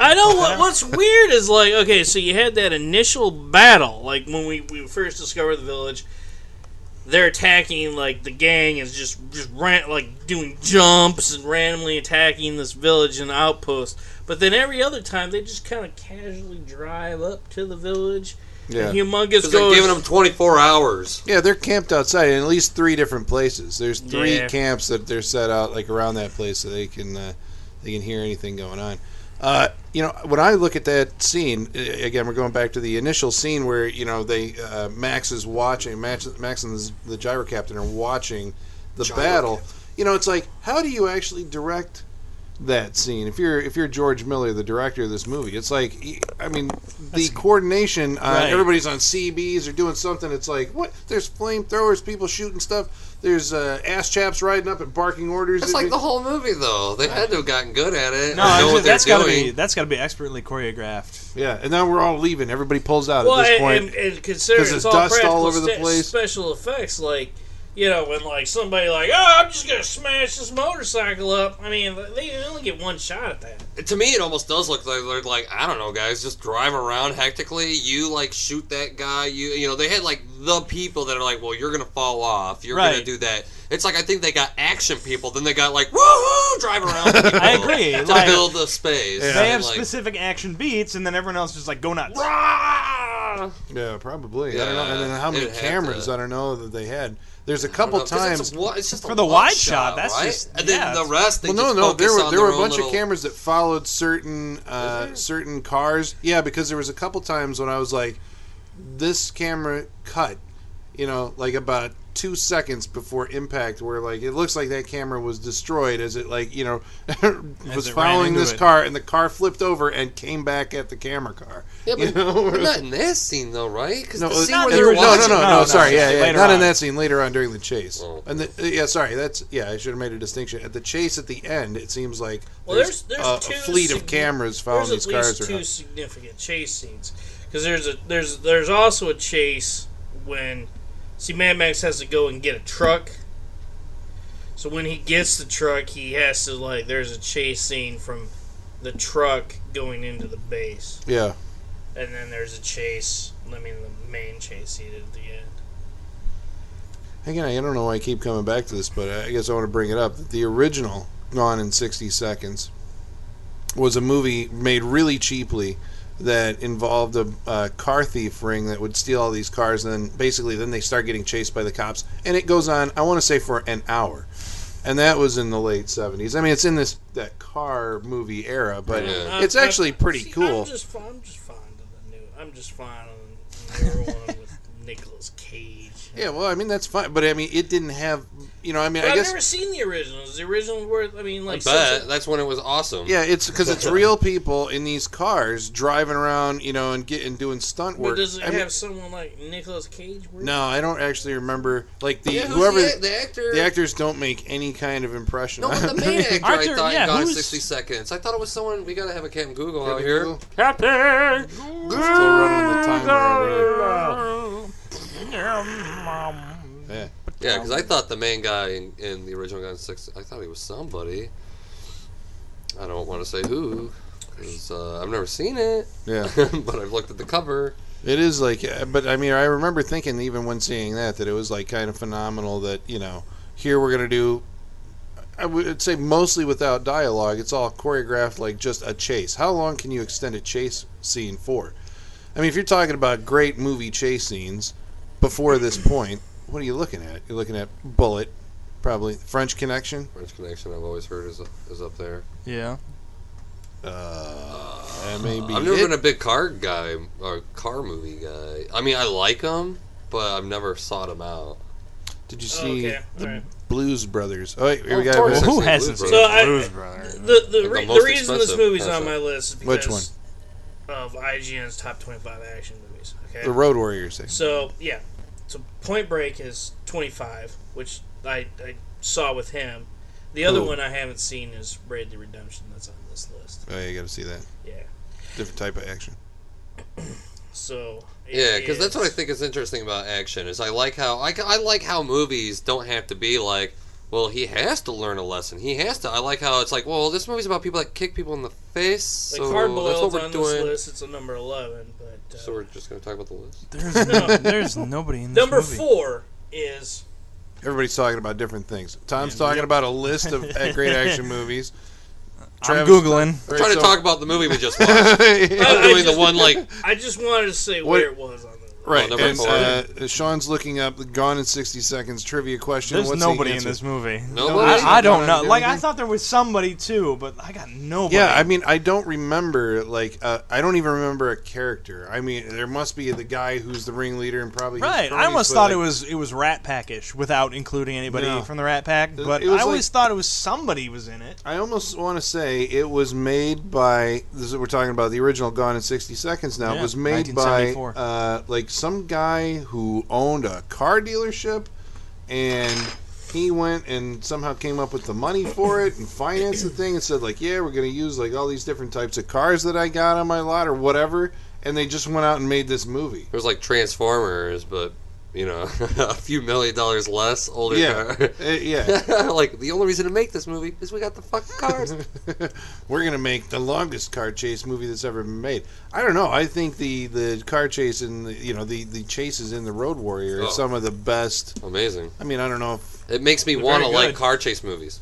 I know what, what's weird is like okay, so you had that initial battle, like when we, we first discovered the village. They're attacking like the gang is just just ran, like doing jumps and randomly attacking this village and outpost. But then every other time they just kind of casually drive up to the village.
Yeah.
And Humungus
Because they're giving them 24 hours.
Yeah, they're camped outside in at least three different places. There's three
Yeah.
camps that they're set out like around that place so they can uh, they can hear anything going on. Uh, you know, when I look at that scene uh, again, we're going back to the initial scene where you know they uh, Max is watching Max, Max and the, the gyro captain are watching the
Gyro
battle. You know, it's like how do you actually direct that scene? If you're if you're George Miller, the director of this movie, it's like I mean the coordination. On,
Right.
Everybody's on CBs or doing something. It's like what? There's flamethrowers, people shooting stuff. There's uh, ass chaps riding up and barking orders.
It's like the whole movie, though. They had to have gotten good at it.
No,
know what
that's got to be that's got to be expertly choreographed.
yeah. And now we're all leaving. Everybody pulls out
well,
at this
and,
point.
and, and considering
'Cause
it's
there's
all
dust all over the place.
special effects, like you know, when like somebody like, oh, I'm just gonna smash this motorcycle up. I mean, they only get one shot at that.
To me, it almost does look like they're like I don't know, guys. Just drive around hectically. You like shoot that guy. You you know they had like the people that are like, well, you're gonna fall off. You're gonna do that. It's like I think they got action people. Then they got like woohoo, drive around.
I agree,
to
like-
build the space.
Yeah.
They have
like,
specific action beats, and then everyone else just like go nuts.
"Rah!"
yeah, probably. I don't know. And then how many cameras?
to-
I don't know that they had. There's a couple
don't know, 'cause
times.
It's, a, it's just a
For the wide shot, that's
right?
just-
and then
yeah,
the
it's-
rest. They
Well, no,
just
no. There were there were a bunch
little-
of cameras that followed certain uh, certain cars. Yeah, because there was a couple times when I was like, this camera cut you know, like about two seconds before impact, where like it looks like that camera was destroyed as it like you know was following this
it.
car, and the car flipped over and came back at the camera car.
Yeah,
You
but,
know?
but not in that scene though, right? Because
No,
the
uh,
scene where
the
they're
no,
original-
no,
watching.
no, no,
No, no,
sorry, yeah, yeah,
later
not in that scene. Later on during the chase,
Oh.
and the, uh, yeah, sorry, that's yeah, I should have made a distinction. At the chase at the end, it seems like
Well,
there's,
there's- there's
a, a
two
fleet of cameras following
there's
these
at
cars
least two
around.
significant chase scenes because there's a there's there's also a chase when see Mad Max has to go and get a truck. So when he gets the truck, he has to like there's a chase scene from the truck going into the base,
Yeah,
and then there's a chase. I mean, the main chase scene at the end.
again, I don't know why I keep coming back to this, but I guess I want to bring it up. The original Gone in 60 Seconds was a movie made really cheaply that involved a, a car thief ring that would steal all these cars, and then basically then they start getting chased by the cops, and it goes on. I want to say for an hour, and that was in the late 70s. I mean, it's in this that car movie era, but
Yeah.
it's
I'm-
actually pretty
see,
cool.
I'm just, fi- I'm just fond of the new. I'm just fond of the newer one with Nicolas Cage.
Yeah, well, I mean that's fine, but I mean it didn't have, you know, I mean
But
I
I've
guess
never seen the originals. The originals were, I mean, like,
bet
since-
that's when it was awesome.
Yeah, it's because it's real people in these cars driving around, you know, and getting doing stunt
but
work.
does it
I
have
mean,
someone like Nicolas Cage? Work?
no, I don't actually remember. Like the
Yeah,
whoever
the, the actor?
the actors don't make any kind of impression.
No,
on
but the main
me.
actor
Arthur,
I thought
yeah,
got
who's-
60 seconds. I thought it was someone. We gotta have a Captain Google out here.
Google?
Captain.
Still running the timer over Yeah.
Yeah, because I thought the main guy in, in the original Gun Six, I thought he was somebody. I don't want to say who, because uh, I've never seen it.
Yeah.
but I've looked at the cover.
It is like, uh, but I mean, I remember thinking even when seeing that that it was like kind of phenomenal that you know here we're gonna do. I would say mostly without dialogue. It's all choreographed like just a chase. How long can you extend a chase scene for? I mean, if you're talking about great movie chase scenes before this point, what are you looking at? You're looking at Bullitt, probably French Connection.
French Connection, I've always heard is is up there.
Yeah.
Uh, that may be
I've never
it.
been a big car guy or car movie guy. I mean, I like them, but I've never sought them out.
Did you
Oh,
see
okay,
the
alright.
Blues Brothers? Oh, wait, here
Oh,
we
of
got
Well, who hasn't seen
Brothers.
So I-
Blues Brothers?
The the,
Like
re-
the
the reason this
expensive
movie's on my list is because
Which one?
of IGN's top 25 action movies. Okay.
The Road Warriors. Thing.
So yeah, so Point Break is 25, which I, I saw with him. The other
Who?
one I haven't seen is Raid the Redemption. That's on this list.
Oh, you got to see that.
Yeah.
Different type of action.
So
Yeah, because that's what I think is interesting about action is I like how I, I like how movies don't have to be like, well, he has to learn a lesson. He has to. I like how it's like, well, this movie's about people that kick people in the face.
Like
so that's what we're
on
doing.
this list. It's a number 11, but uh,
So we're just gonna talk about the list.
There's no, there's nobody in this
number
movie.
four is
Everybody's talking about different things. Tom's
Yeah.
talking
Yep.
about a list of uh, great action movies.
I'm googling.
I'm trying to talk about the movie we just watched.
I-
I'm
I
doing the one like
I just wanted to say
What-
where it was on the list.
Right,
number
and uh, Sean's looking up the Gone in 60 Seconds trivia question.
There's
What's the
nobody in this movie.
Nobody?
I, I don't
Don't
know. Like I thought there was somebody too, but I got nobody.
Yeah, I mean, I don't remember. Like, uh, I don't even remember a character. I mean, there must be the guy who's the ringleader and probably his
Right, I almost thought
like,
it was it was Rat Packish without including anybody
No.
from the Rat Pack, but I always
like-
thought it was somebody was in it.
I almost want to say it was made by. This is we're talking about the original Gone in 60 Seconds. Now it
Yeah,
was made by uh, like some guy who owned a car dealership, and he went and somehow came up with the money for it and financed the thing and said like, yeah, we're going to use like all these different types of cars that I got on my lot or whatever, and they just went out and made this movie.
it was like Transformers, but you know, a few million dollars less, older
Yeah,
car.
Uh, yeah.
like the only reason to make this movie is we got the fucking cars.
We're gonna make the longest car chase movie that's ever been made. I don't know. I think the the car chase and the, you know the the chases in the Road Warrior are
Oh.
some of the best.
Amazing.
I mean, I don't know if
It makes me want to like car chase movies.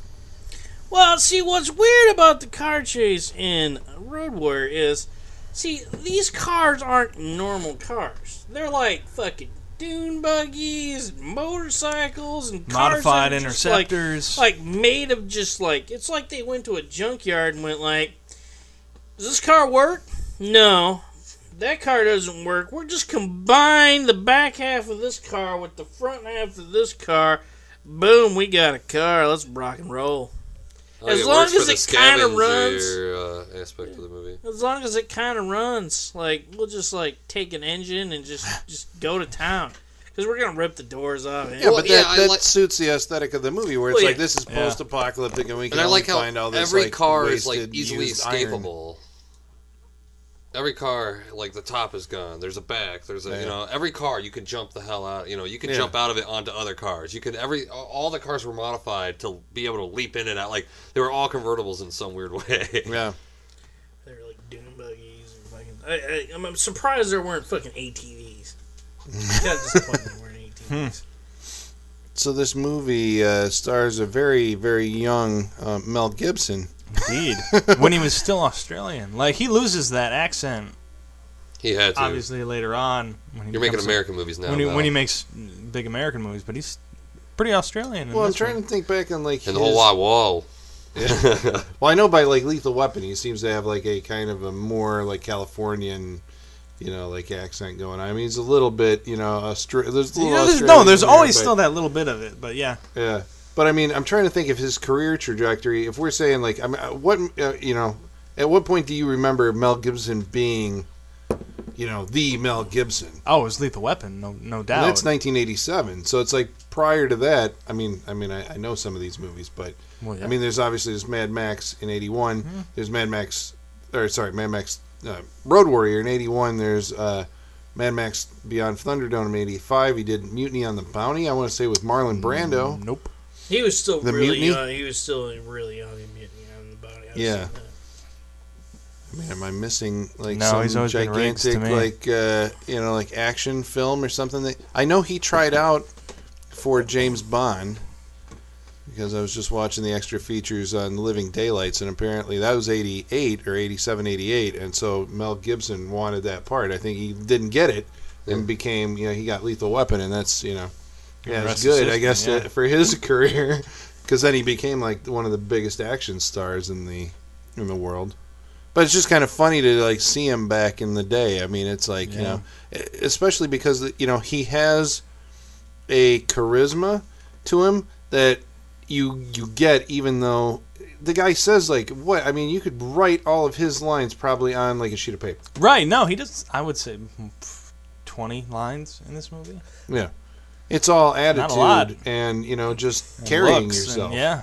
Well, see, what's weird about the car chase in Road Warrior is, see, these cars aren't normal cars. They're like fucking dune buggies, motorcycles, and cars
Modified
just, like-
interceptors.
Like, made of just like it's like they went to a junkyard and went like, "Does this car work? No, that car doesn't work. We're just combine the back half of this car with the front half of this car. Boom, we got a car. Let's rock and roll.
Oh,
As long as it kinda
runs, Uh, aspect of the movie.
As long as it kind of runs, like we'll just like take an engine and just just go to town because we're gonna rip the doors off.
Yeah,
Well,
but
yeah,
that,
I
that
like-
suits the aesthetic of the movie, where it's
Well,
like this is post-apocalyptic, and we can
And I
only
like how
find all this
every
like,
car is like easily
escapable. iron.
Escapable. Every car, like the top is gone. There's a back. There's a
Yeah.
you know every car you can jump the hell out. You know you can
Yeah.
jump out of it onto other cars. You could every all the cars were modified to be able to leap in and out. Like they were all convertibles in some weird way.
Yeah,
They were like dune buggies and fucking. I, I, I'm, I'm surprised there weren't fucking ATVs. disappointed there weren't ATVs.
so this movie uh, stars a very, very young uh, Mel Gibson.
Indeed. when he was still Australian. Like, he loses that accent,
He had to.
obviously, later on. When he
You're making
becomes a-
American movies now.
when, he,
Val.
when he makes big American movies, but he's pretty Australian. in
Well, I'm
this
trying
one.
to think back on like
and the
his-
whole wide wall.
Well, I know by like Lethal Weapon, he seems to have like a kind of a more like Californian, you know, like accent going. on. I mean, he's a little bit, you know, Austra- there's a little
Yeah, there's,
Australian
no, there's
in there,
always
but-
still that little bit of it, but yeah.
Yeah, but I mean, I'm trying to think of his career trajectory. If we're saying like, I mean, uh, what uh, you know, at what point do you remember Mel Gibson being, you know, the Mel Gibson?
Oh, it was Lethal Weapon, no, no
And
doubt.
that's 1987. So it's like prior to that. I mean, I mean, I, I know some of these movies, but
Well, yeah.
I mean, there's obviously there's Mad Max in '81.
Mm-hmm.
There's Mad Max, or sorry, Mad Max uh, Road Warrior in '81. There's uh, Mad Max Beyond Thunderdome in '85. He did Mutiny on the Bounty. I want to say with Marlon Brando.
Nope.
He was still
The
really
mutiny?
young. He was still really young in Mutiny on the Bounty. I've
Yeah.
seen that.
I mean, am I missing like
No,
some
he's always been Riggs to
gigantic like uh, you know like action film or something? That I know he tried out for James Bond because I was just watching the extra features on Living Daylights, and apparently that was '88 or '87, '88, and so Mel Gibson wanted that part. I think he didn't get it and became you know he got Lethal Weapon, and that's you know yeah, it's good I guess uh, for his career because then he became like one of the biggest action stars in the in the world. But it's just kind of funny to like see him back in the day. I mean, it's like you know, especially because you know he has a charisma to him that you you get even though the guy says like what I mean you could write all of his lines probably on like a sheet of paper.
Right, no, he does, I would say 20 lines in this movie.
Yeah. It's all attitude and you know just
And
carrying
looks and-
yourself,
yeah.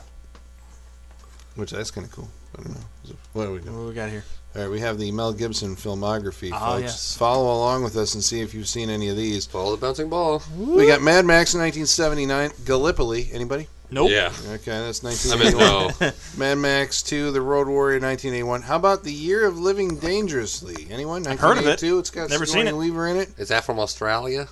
which that's kind of cool. I don't know. What are we doing?
What do we got here?
All right, we have the Mel Gibson filmography,
Ah,
folks.
yes.
Follow along with us and see if you've seen any of these.
Follow the bouncing ball.
We got Mad Max in 1979, Gallipoli. Anybody?
Nope.
Yeah.
Okay, that's
I mean, no.
Mad Max 2, The Road Warrior, 1981. How about The Year of Living Dangerously? Anyone?
I've heard of it.
1982. It's got
Never
Sigourney
seen it.
Weaver in it.
Is that from Australia?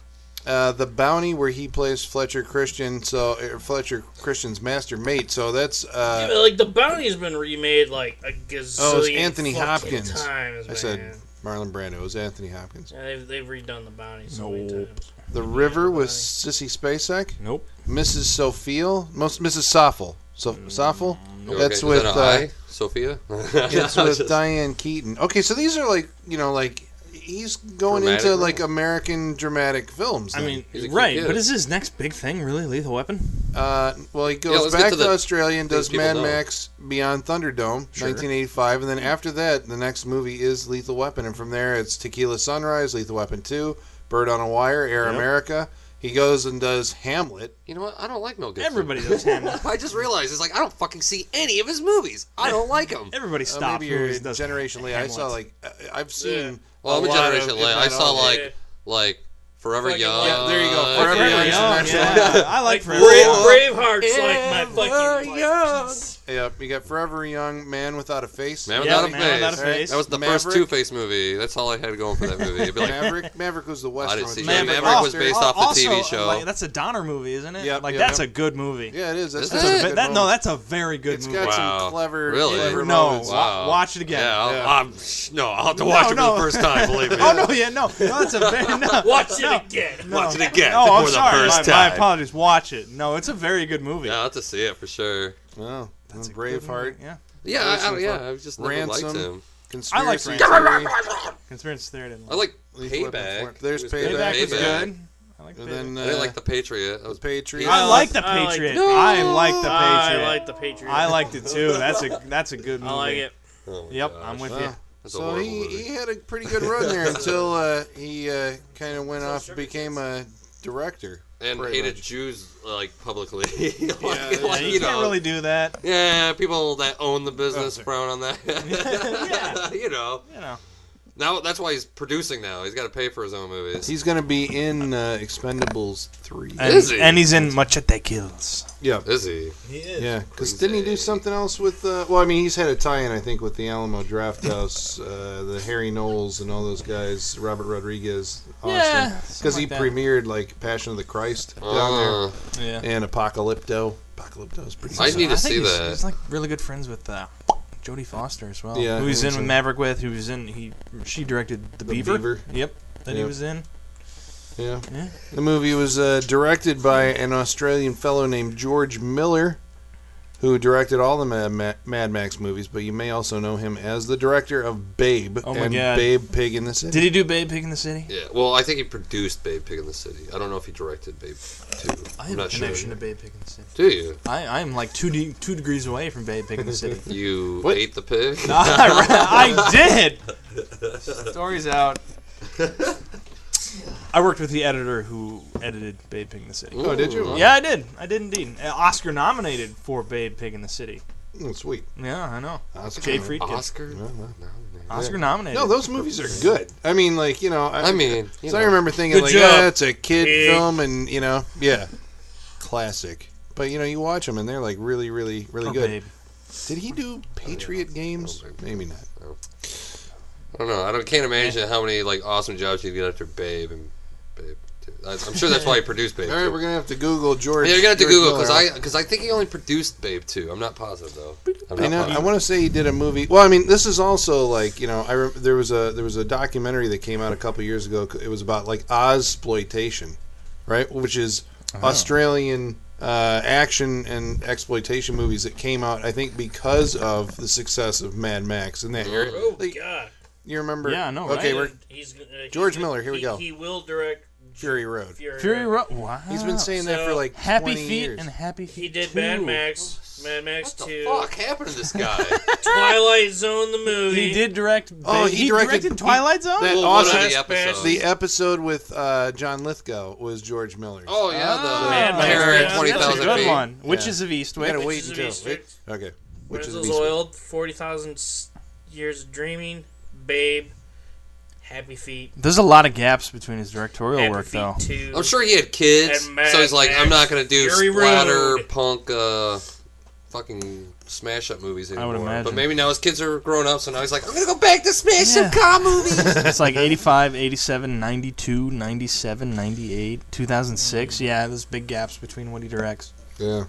Uh, the Bounty, where he plays Fletcher Christian, so uh, Fletcher Christian's master mate. So that's uh,
Yeah, like the Bounty's been remade like a gazillion
Oh, it's Anthony Hopkins.
times.
I
man.
said Marlon Brando. It was Anthony Hopkins.
Yeah, they've, they've redone the Bounty so many times.
The River with Sissy Spacek.
Nope.
Mrs. Sophia, most Mrs. Soffel. So, Soffel.
Okay,
That's
is
with
that
uh,
I, Sophia.
it's with Diane Keaton. Okay, so these are like you know like he's going
Dramatic
into
role.
like American dramatic films.
I
then.
mean,
He's a
right,
kid.
but is his next big thing really Lethal Weapon?
uh, well, he
Yeah,
goes
let's get
back
to
to,
the
Australia and
things
does
people
Mad
know.
Max Beyond Thunderdome,
Sure.
1985, and then after that, the next movie is Lethal Weapon, and from there it's Tequila Sunrise, Lethal Weapon 2, Bird on a Wire, Air
Yep.
America. He goes and does Hamlet.
You know what? I don't like Mel Gibson.
Everybody does Hamlet.
I just realized it's like I don't fucking see any of his movies. I don't like him.
Everybody
Uh,
stops.
maybe you're
movies does
generation late. I saw like uh, I've seen.
Yeah.
Well, I'm a
lot
generation
of-
late. I saw like
Yeah.
like Forever
Fucking
Young.
yeah,
there you go. Forever
Forever
Young.
Young, yeah. I like
Brave,
Forever Young.
Braveheart's like my fucking. like,
Young.
Yeah, you got Forever Young, Man Without a Face.
Man
Yeah,
Without a
Man
Face.
Without a Face.
That was the
Maverick.
first Two Face movie. That's all I had going for that movie. It'd be like,
Maverick. Maverick was the Western.
I didn't
with
see
Jamie
that.
Foxx.
Maverick was based off the
also,
TV show.
Like, that's a Donner movie, isn't it?
Yep,
like
yep,
that's a good movie.
Yeah, it is. That's,
Is
that's
it?
a
That's a,
good
that, no,
movie.
that's a very good
It's
movie.
got
Wow.
some clever,
Really?
clever
No,
moments.
wa-
Wow.
watch it again.
Yeah, I'll,
Yeah.
I'm, no, I'll have to watch
No,
it
no.
for the first time. Believe me.
Oh no, yeah, no, no, that's a very no.
Watch it
no.
again.
Watch it again
Oh, I'm
the
sorry.
first
my, my
time.
apologies. Watch it. No, it's a very good movie.
Yeah, I'll have to see it for sure.
Oh,
That's a
Braveheart.
movie, Yeah.
Yeah, I, I,
some
yeah, I've just never
Ransom.
liked him.
Conspiracy
Rampage.
Theory.
Conspiracy theory. I didn't
I
like.
like
Lethal Weapon
Payback.
four. There's
It was good.
Payback.
Payback was good. I like
And
Payback.
then
I didn't
uh,
like the Patriot. That was
Patriot.
I
I
like the
I like
Patriot.
the-
I like the
I
Patriot.
like the Patriot.
I liked it too. That's a that's a good movie.
I like it.
Oh my
Yep,
gosh.
I'm with
Wow.
you.
That's a
so
horrible
he,
movie.
he had a pretty good run there until uh, he uh, kind of went off and became a director.
And
pretty
hated
much.
Jews like publicly. Like,
Yeah,
Yeah,
like,
you,
you
can't
know,
really do that.
Yeah, people that own the business
Okay.
frown on that. you know.
You know.
Now that's why he's producing now. He's got to pay for his own movies.
He's going to be in uh, Expendables 3.
And,
Is he?
and he's in Machete Kills.
yeah.
Is he?
He is.
Yeah, because didn't he do something else with? Uh, well, I mean, he's had a tie-in, I think, with the Alamo Drafthouse, uh, the Harry Knowles, and all those guys. Robert Rodriguez, Austin,
Yeah,
because
something
he
like that.
premiered like Passion of the Christ down
Uh,
Yeah.
there, and Apocalypto. Apocalypto's pretty.
I
good.
need to
I think
see
he's,
that.
He's like really good friends with uh, Jodie Foster as well.
Yeah,
who he's in
think so.
Maverick with. Who was in? He she directed the,
The
Beaver.
Beaver.
Yep, that he was in.
Yeah.
Yeah.
The movie was uh, directed by an Australian fellow named George Miller, who directed all the Mad, Ma- Mad Max movies, but you may also know him as the director of Babe
Oh
and
God.
Babe Pig in the City.
Did he do Babe Pig in the City?
yeah. Well, I think he produced Babe Pig in the City. I don't know if he directed Babe Two.
I
I'm
have a
not sure.
to Babe Pig in the City.
Do you?
I I'm like two de- two degrees away from Babe Pig in the City.
You
What?
ate the pig?
I, I did. Story's out. I worked with the editor who edited Babe Pig in the City.
Oh, did you?
Ooh.
Yeah, I did. I did indeed. Uh, Oscar nominated for Babe Pig in the City.
Oh, sweet.
Yeah, I know.
Oscar.
Jay Friedkin.
Oscar?
No, no.
Oscar nominated.
No, those movies are good. I mean, like you know, I,
I mean, you
so I remember thinking
Good
like,
job,
yeah, it's a kid
pig.
film, and you know, yeah, classic. But you know, you watch them, and they're like really, really, really
For
good.
Babe.
Did he do Patriot Games?
Oh,
Maybe not.
I don't know. I don't, can't imagine how many like awesome jobs he'd get after Babe and Babe. Too. I, I'm sure that's why he produced Babe.
All right,
too.
we're gonna have to Google George.
Yeah, you're gonna have to
George
Google because I because I think he only produced Babe too. I'm not positive though. I'm
I
not
know. I want to say he did a movie. Well, I mean, this is also like you know, I rem- there was a there was a documentary that came out a couple years ago. It was about like Oz exploitation, right? Which is Australian uh, action and exploitation movies that came out. I think because of the success of Mad Max in that area.
Oh
Like,
God.
You remember?
Yeah, no. know,
Okay,
right?
we're
He's, uh,
George
gonna-
Miller, here we go.
He will direct
Fury Road.
Fury,
Fury
Road.
Road. Wow.
He's been saying that for
So,
like
Happy
20
Feet
years.
and Happy Feet.
He did
2.
Mad Max, Mad Max
What the
2,
fuck happened to this guy?
Twilight Zone the movie.
He did direct.
Oh, he
he
directed-
directed, Twilight Zone.
that
Well,
awesome.
one the
Last.
The episode with uh, John Lithgow was George Miller's.
oh yeah, the
Ah,
Mad Max,
Terror
yeah,
twenty
That's a good
feet.
one.
Yeah.
Witches of
You
Eastwick.
gotta wait
Witches of
until. Okay. Which is
Princess Oiled, 40,000 s- Years of Dreaming, Babe, Happy Feet,
There's a lot of gaps between his directorial
Happy
work,
Feet
though.
2.
I'm sure he had kids,
And Mad
so he's like, I'm not gonna do
Fury
splatter
Road.
punk, uh, fucking smash up movies
I would
anymore.
imagine.
But maybe now his kids are grown up, so now he's like, I'm gonna go back to smash
Yeah.
some car movies.
it's like 85, 87, 92, 97, 98, 2006. Yeah, there's big gaps between what he directs.
Yeah.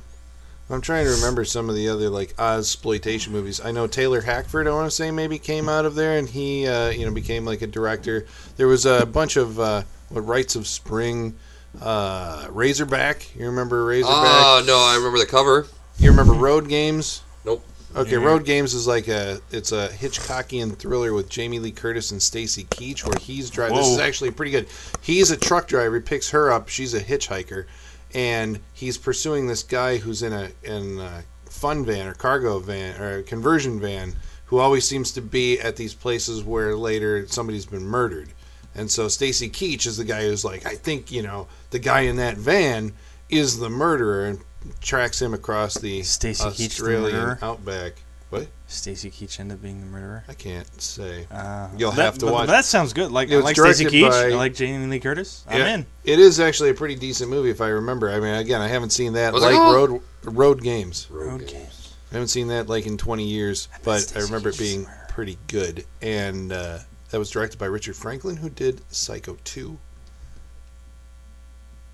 I'm trying to remember some of the other like Oz exploitation movies. I know Taylor Hackford. I want to say maybe came out of there, and he uh, you know became like a director. There was a bunch of uh, what Rites of Spring, uh, Razorback. You remember Razorback?
Oh no, I remember the cover.
you remember Road Games?
Nope.
Okay, Road Games is like a it's a Hitchcockian thriller with Jamie Lee Curtis and Stacy Keach, where he's driving. This is actually pretty good. He's a truck driver. He picks her up. She's a hitchhiker, and he's pursuing this guy who's in a in a fun van or cargo van or a conversion van, who always seems to be at these places where later somebody's been murdered. And so Stacy Keach is the guy who's like, I think you know the guy in that van is the murderer, and tracks him across the
Stacy
Australian outback. What?
Stacy Keach ended up being the murderer.
I can't say.
Uh,
You'll
that-
have to
but
watch.
That sounds good. Like
It
I like Stacy
directed
Keach.
by-
I like Jamie Lee Curtis. I'm
Yeah.
in.
It is actually a pretty decent movie if I remember. I mean, again, I haven't seen that
What's it
like? Road Road Games.
Road
games.
games.
I haven't seen that like in 20 years, but I
Stacy
remember it being
murder.
pretty good. And uh, that was directed by Richard Franklin, who did Psycho 2,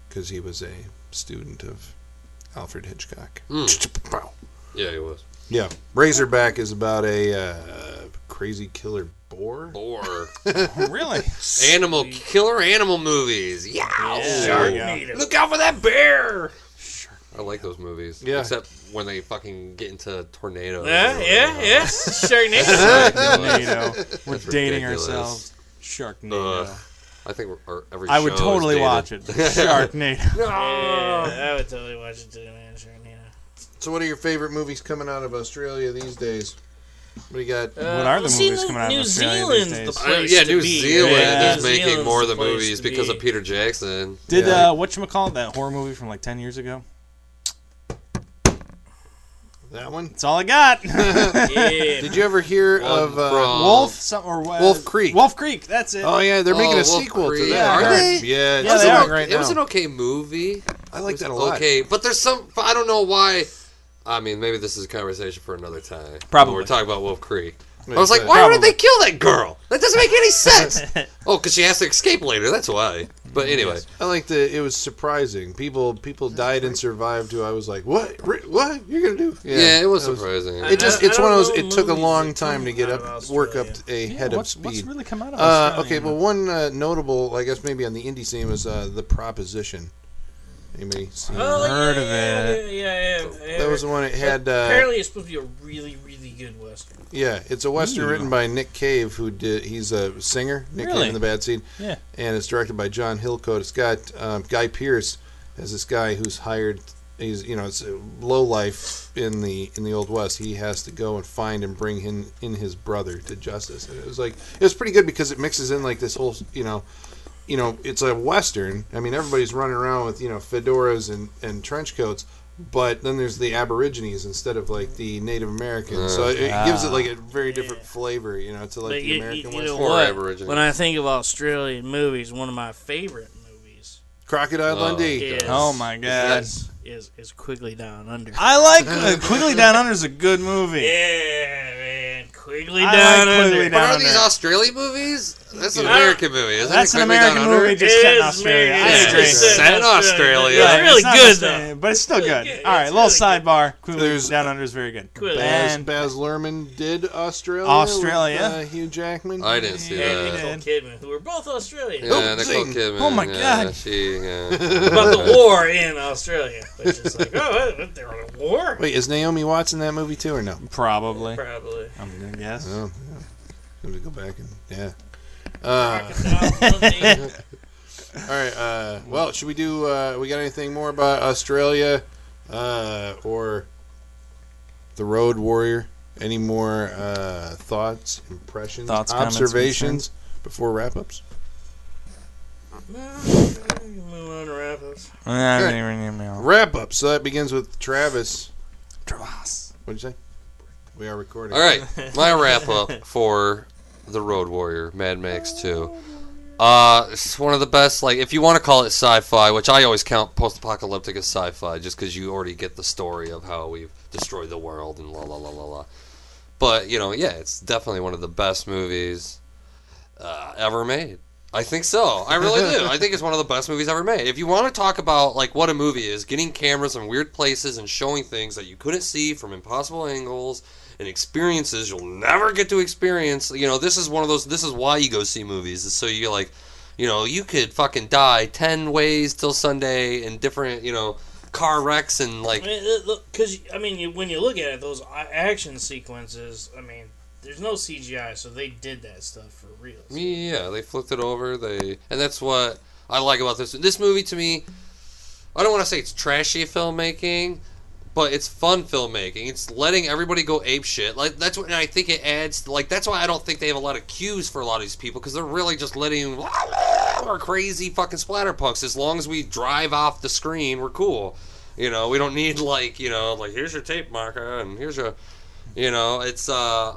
because he was a student of Alfred Hitchcock.
Hmm. Yeah, he was.
Yeah, Razorback is about a uh, crazy killer boar.
Or
Oh, really?
animal killer animal movies. Yeah.
Sharknado.
Look out for that bear. I like those movies.
Yeah.
Except when they fucking get into tornadoes.
Yeah, yeah, yeah. Sharknado.
Sharknado. We're
That's
dating
ridiculous.
ourselves. Sharknado.
Ugh. I think we're, our, every
I would totally
is
watch it. Sharknado.
yeah, I would totally watch it too, man. Sharknado.
So, what are your favorite movies coming out of Australia these days? What do you got?
What are the movies coming out of Australia
Zealand's
these
the
days?
Uh,
place
yeah,
to
New
be.
Zealand
Yeah,
is
New
making
Zealand's
more of the movies because
be.
of Peter Jackson.
Did
Yeah.
uh, what you call that horror movie from like ten years ago?
That one?
That's all I got.
Yeah.
Did you ever hear
One
of uh,
Wolf, some, or uh,
Wolf Creek.
Wolf Creek. That's it.
Oh yeah, they're making
Oh,
a
Wolf
sequel
Creek.
to that.
Yeah,
Are they?
Yeah,
Yeah, they are.
right
it was an okay movie.
I like that a lot.
Okay, but there's some. I don't know why. I mean, maybe this is a conversation for another time.
Probably.
When we're talking about Wolf Creek.
Wait,
I was like, why would
Probably.
they kill that girl? That doesn't make any sense. oh, because she has to escape later. That's why. But anyway,
I like the. It was surprising. People people died and survived. Who I was like, what? Ri- What you're gonna do?
yeah, it was
that
surprising.
It just
I-
it's
I
one of
don't
those.
know
It took a
movies
long
that
time to
come
get
out
up,
of
work up
Australia.
a
Yeah,
head
what's,
of
what's
speed.
really come out of
Uh,
Australia?
okay, well, one uh, notable, I guess maybe on the indie scene was uh, the Proposition. Anybody seen?
Oh.
Heard
yeah,
of
yeah,
it.
Yeah, yeah, yeah.
That was the one it had. Uh,
Apparently, it's supposed to be a really, really good western.
yeah, it's a western
Ooh.
written by Nick Cave, who did. He's a singer. Nick
Really?
Cave in the Bad Seed.
Yeah.
and it's directed by John Hillcoat. It's got um, Guy Pearce as this guy who's hired. He's you know it's a low life in the in the old west. He has to go and find and bring in in his brother to justice. And it was like it was pretty good because it mixes in like this whole you know. You know, it's a western. I mean, everybody's running around with you know fedoras and, and trench coats, but then there's the Aborigines instead of like the Native Americans. So it, it gives it like a very different flavor, you know, to like
But
the
you,
American
you, you know
western.
Or
what?
Aborigines.
When I think of Australian movies, one of my favorite movies
Crocodile
Oh.
Dundee.
is
Oh my god.
is, is, is Quigley Down Under.
I like uh, Quigley Down Under is a good movie.
yeah, man, Quigley
I
Down
like Quigley
Under.
Down
But are
Under.
these Australian movies? That's an American movie, isn't
That's
it?
an
Quigley Down
American
Under?
movie just
It
set in
is
Australia.
American.
I
Yeah,
agree.
it's set in Australia.
Yeah,
it's
really
not
good
Australian,
though.
but it's still good.
Yeah,
All right,
it's
little
really
sidebar. Quigley
There's-
Down Under is very good.
Quigley.
Baz,
And-
Baz Luhrmann did Australia.
Australia.
With, uh, Hugh Jackman.
I didn't see
And
that.
Nicole Kidman, who were both Australian.
Yeah,
Oh,
Nicole
zing.
Kidman.
Oh my
yeah,
God.
She, yeah.
About the war in Australia, which is like, oh, what, they're on a war.
Wait, is Naomi Watts in that movie too, or no?
Probably.
Probably.
I'm gonna guess.
Oh, yeah. Let me go back and yeah. Uh, all right. Uh, well, should we do? Uh, we got anything more about Australia, uh, or the Road Warrior? Any more uh, thoughts, impressions,
Thoughts, comments,
observations before wrap ups?
Move on to wrap ups.
Wrap up. So that begins with Travis.
Travis.
What'd you say? We are recording.
All right, my wrap up for the Road Warrior, Mad Max 2. Uh, it's one of the best. Like, if you want to call it sci-fi, which I always count post-apocalyptic as sci-fi, just because you already get the story of how we've destroyed the world and la la la la la. But you know, yeah, it's definitely one of the best movies uh, ever made. I think so. I really do. I think it's one of the best movies ever made. If you want to talk about like what a movie is, getting cameras in weird places and showing things that you couldn't see from impossible angles and experiences you'll never get to experience. You know, this is one of those. This is why you go see movies. Is so you're like, you know, you could fucking die ten ways till Sunday in different, you know, car wrecks and like.
Because, I mean, you, when you look at it, those action sequences, I mean, there's no CGI, so they did that stuff for real.
Yeah, they flipped it over. They and that's what I like about this. This movie to me, I don't want to say it's trashy filmmaking, but it's fun filmmaking. It's letting everybody go ape shit. Like that's what and I think it adds. Like that's why I don't think they have a lot of cues for a lot of these people because they're really just letting our crazy fucking splatterpunks. As long as we drive off the screen, we're cool. You know, we don't need like you know like here's your tape marker and here's your, you know, it's uh.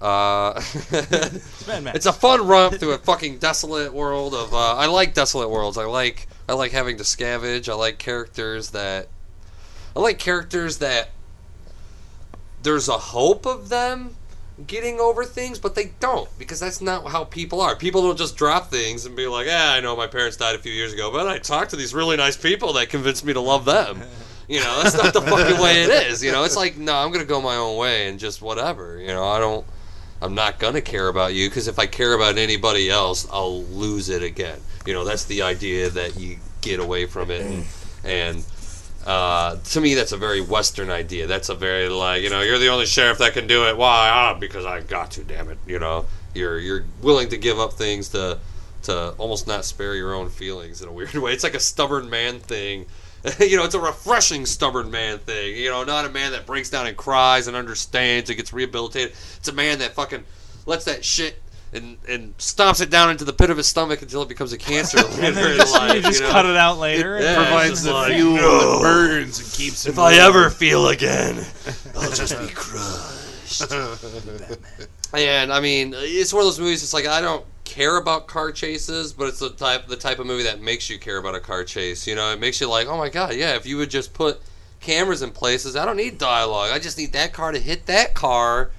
Uh, it's a fun romp through a fucking desolate world of. Uh, I like desolate worlds. I like I like having to scavenge. I like characters that. I like characters that. There's a hope of them getting over things, but they don't because that's not how people are. People don't just drop things and be like, "Yeah, I know my parents died a few years ago, but I talked to these really nice people that convinced me to love them." You know, that's not the fucking way it is. You know, it's like, no, I'm gonna go my own way and just whatever. You know, I don't. I'm not gonna care about you because if I care about anybody else, I'll lose it again. You know, that's the idea that you get away from it, and, and uh, to me, that's a very Western idea. That's a very like, you know, you're the only sheriff that can do it. Why? Ah, because I got to. Damn it. You know, you're you're willing to give up things to to almost not spare your own feelings in a weird way. It's like a stubborn man thing. you know, it's a refreshing stubborn man thing. You know, not a man that breaks down and cries and understands and gets rehabilitated. It's a man that fucking lets that shit and and stomps it down into the pit of his stomach until it becomes a cancer later
And then
in
just,
life.
you just
you know?
cut it out later.
Yeah.
Provides the
like,
fuel
no.
that burns and keeps
If I
warm.
ever feel again, I'll just be crushed. and I mean, it's one of those movies. It's like I don't care about car chases, but it's the type the type of movie that makes you care about a car chase. You know, it makes you like, oh my god, yeah. If you would just put cameras in places, I don't need dialogue. I just need that car to hit that car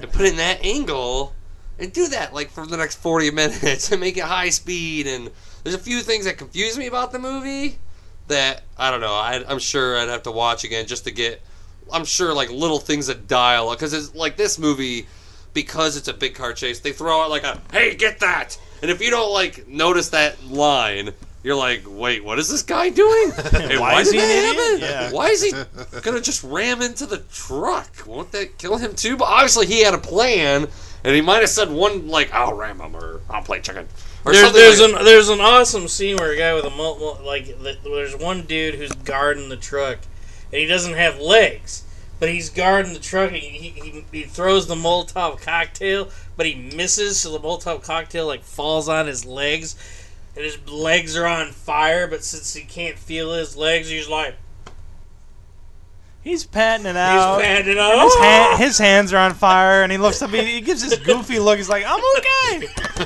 and put in that angle and do that like for the next 40 minutes and make it high speed and there's a few things that confuse me about the movie that I don't know I, I'm sure I'd have to watch again just to get I'm sure like little things of dialogue because it's like this movie because it's a big car chase they throw out like a hey get that! And if you don't like notice that line you're like wait what is this guy doing? Hey,
Why is he an
that
idiot? Yeah.
why is he gonna just ram into the truck? Won't that kill him too? But obviously he had a plan and he might have said one like I'll ram him or I'll play chicken or
There's, there's
like-
an there's an awesome scene where a guy with a mul- mul- like the, there's one dude who's guarding the truck, and he doesn't have legs, but he's guarding the truck. And he, he he throws the Molotov cocktail, but he misses, so the Molotov cocktail like falls on his legs, and his legs are on fire. But since he can't feel his legs, he's like
He's patting it
he's
out.
panting
And
out.
his, hand, his hands are on fire, and he looks up. He, he gives this goofy look. He's like, "I'm okay."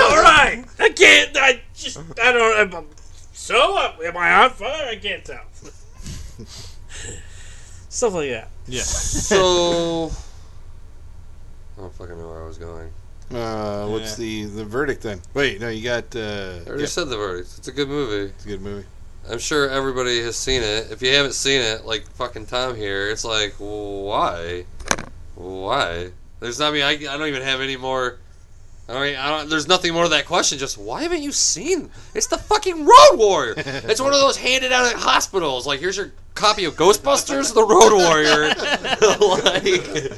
All right, I can't. I just I don't. I'm, so uh, am I on fire? I can't tell. Stuff like that.
Yeah.
so I don't fucking know where I was going
Uh, what's the the verdict then? Wait, no, you got. Uh,
I already
yeah,
said the verdict it's a good movie
it's a good movie.
I'm sure everybody has seen it. If you haven't seen it, like fucking Tom here, it's like, why? Why? There's not. I mean, I, I don't even have any more. I mean, I don't. There's nothing more to that question. Just why haven't you seen? It's the fucking Road Warrior. it's one of those handed out at hospitals. Like, here's your copy of Ghostbusters, the Road Warrior. like,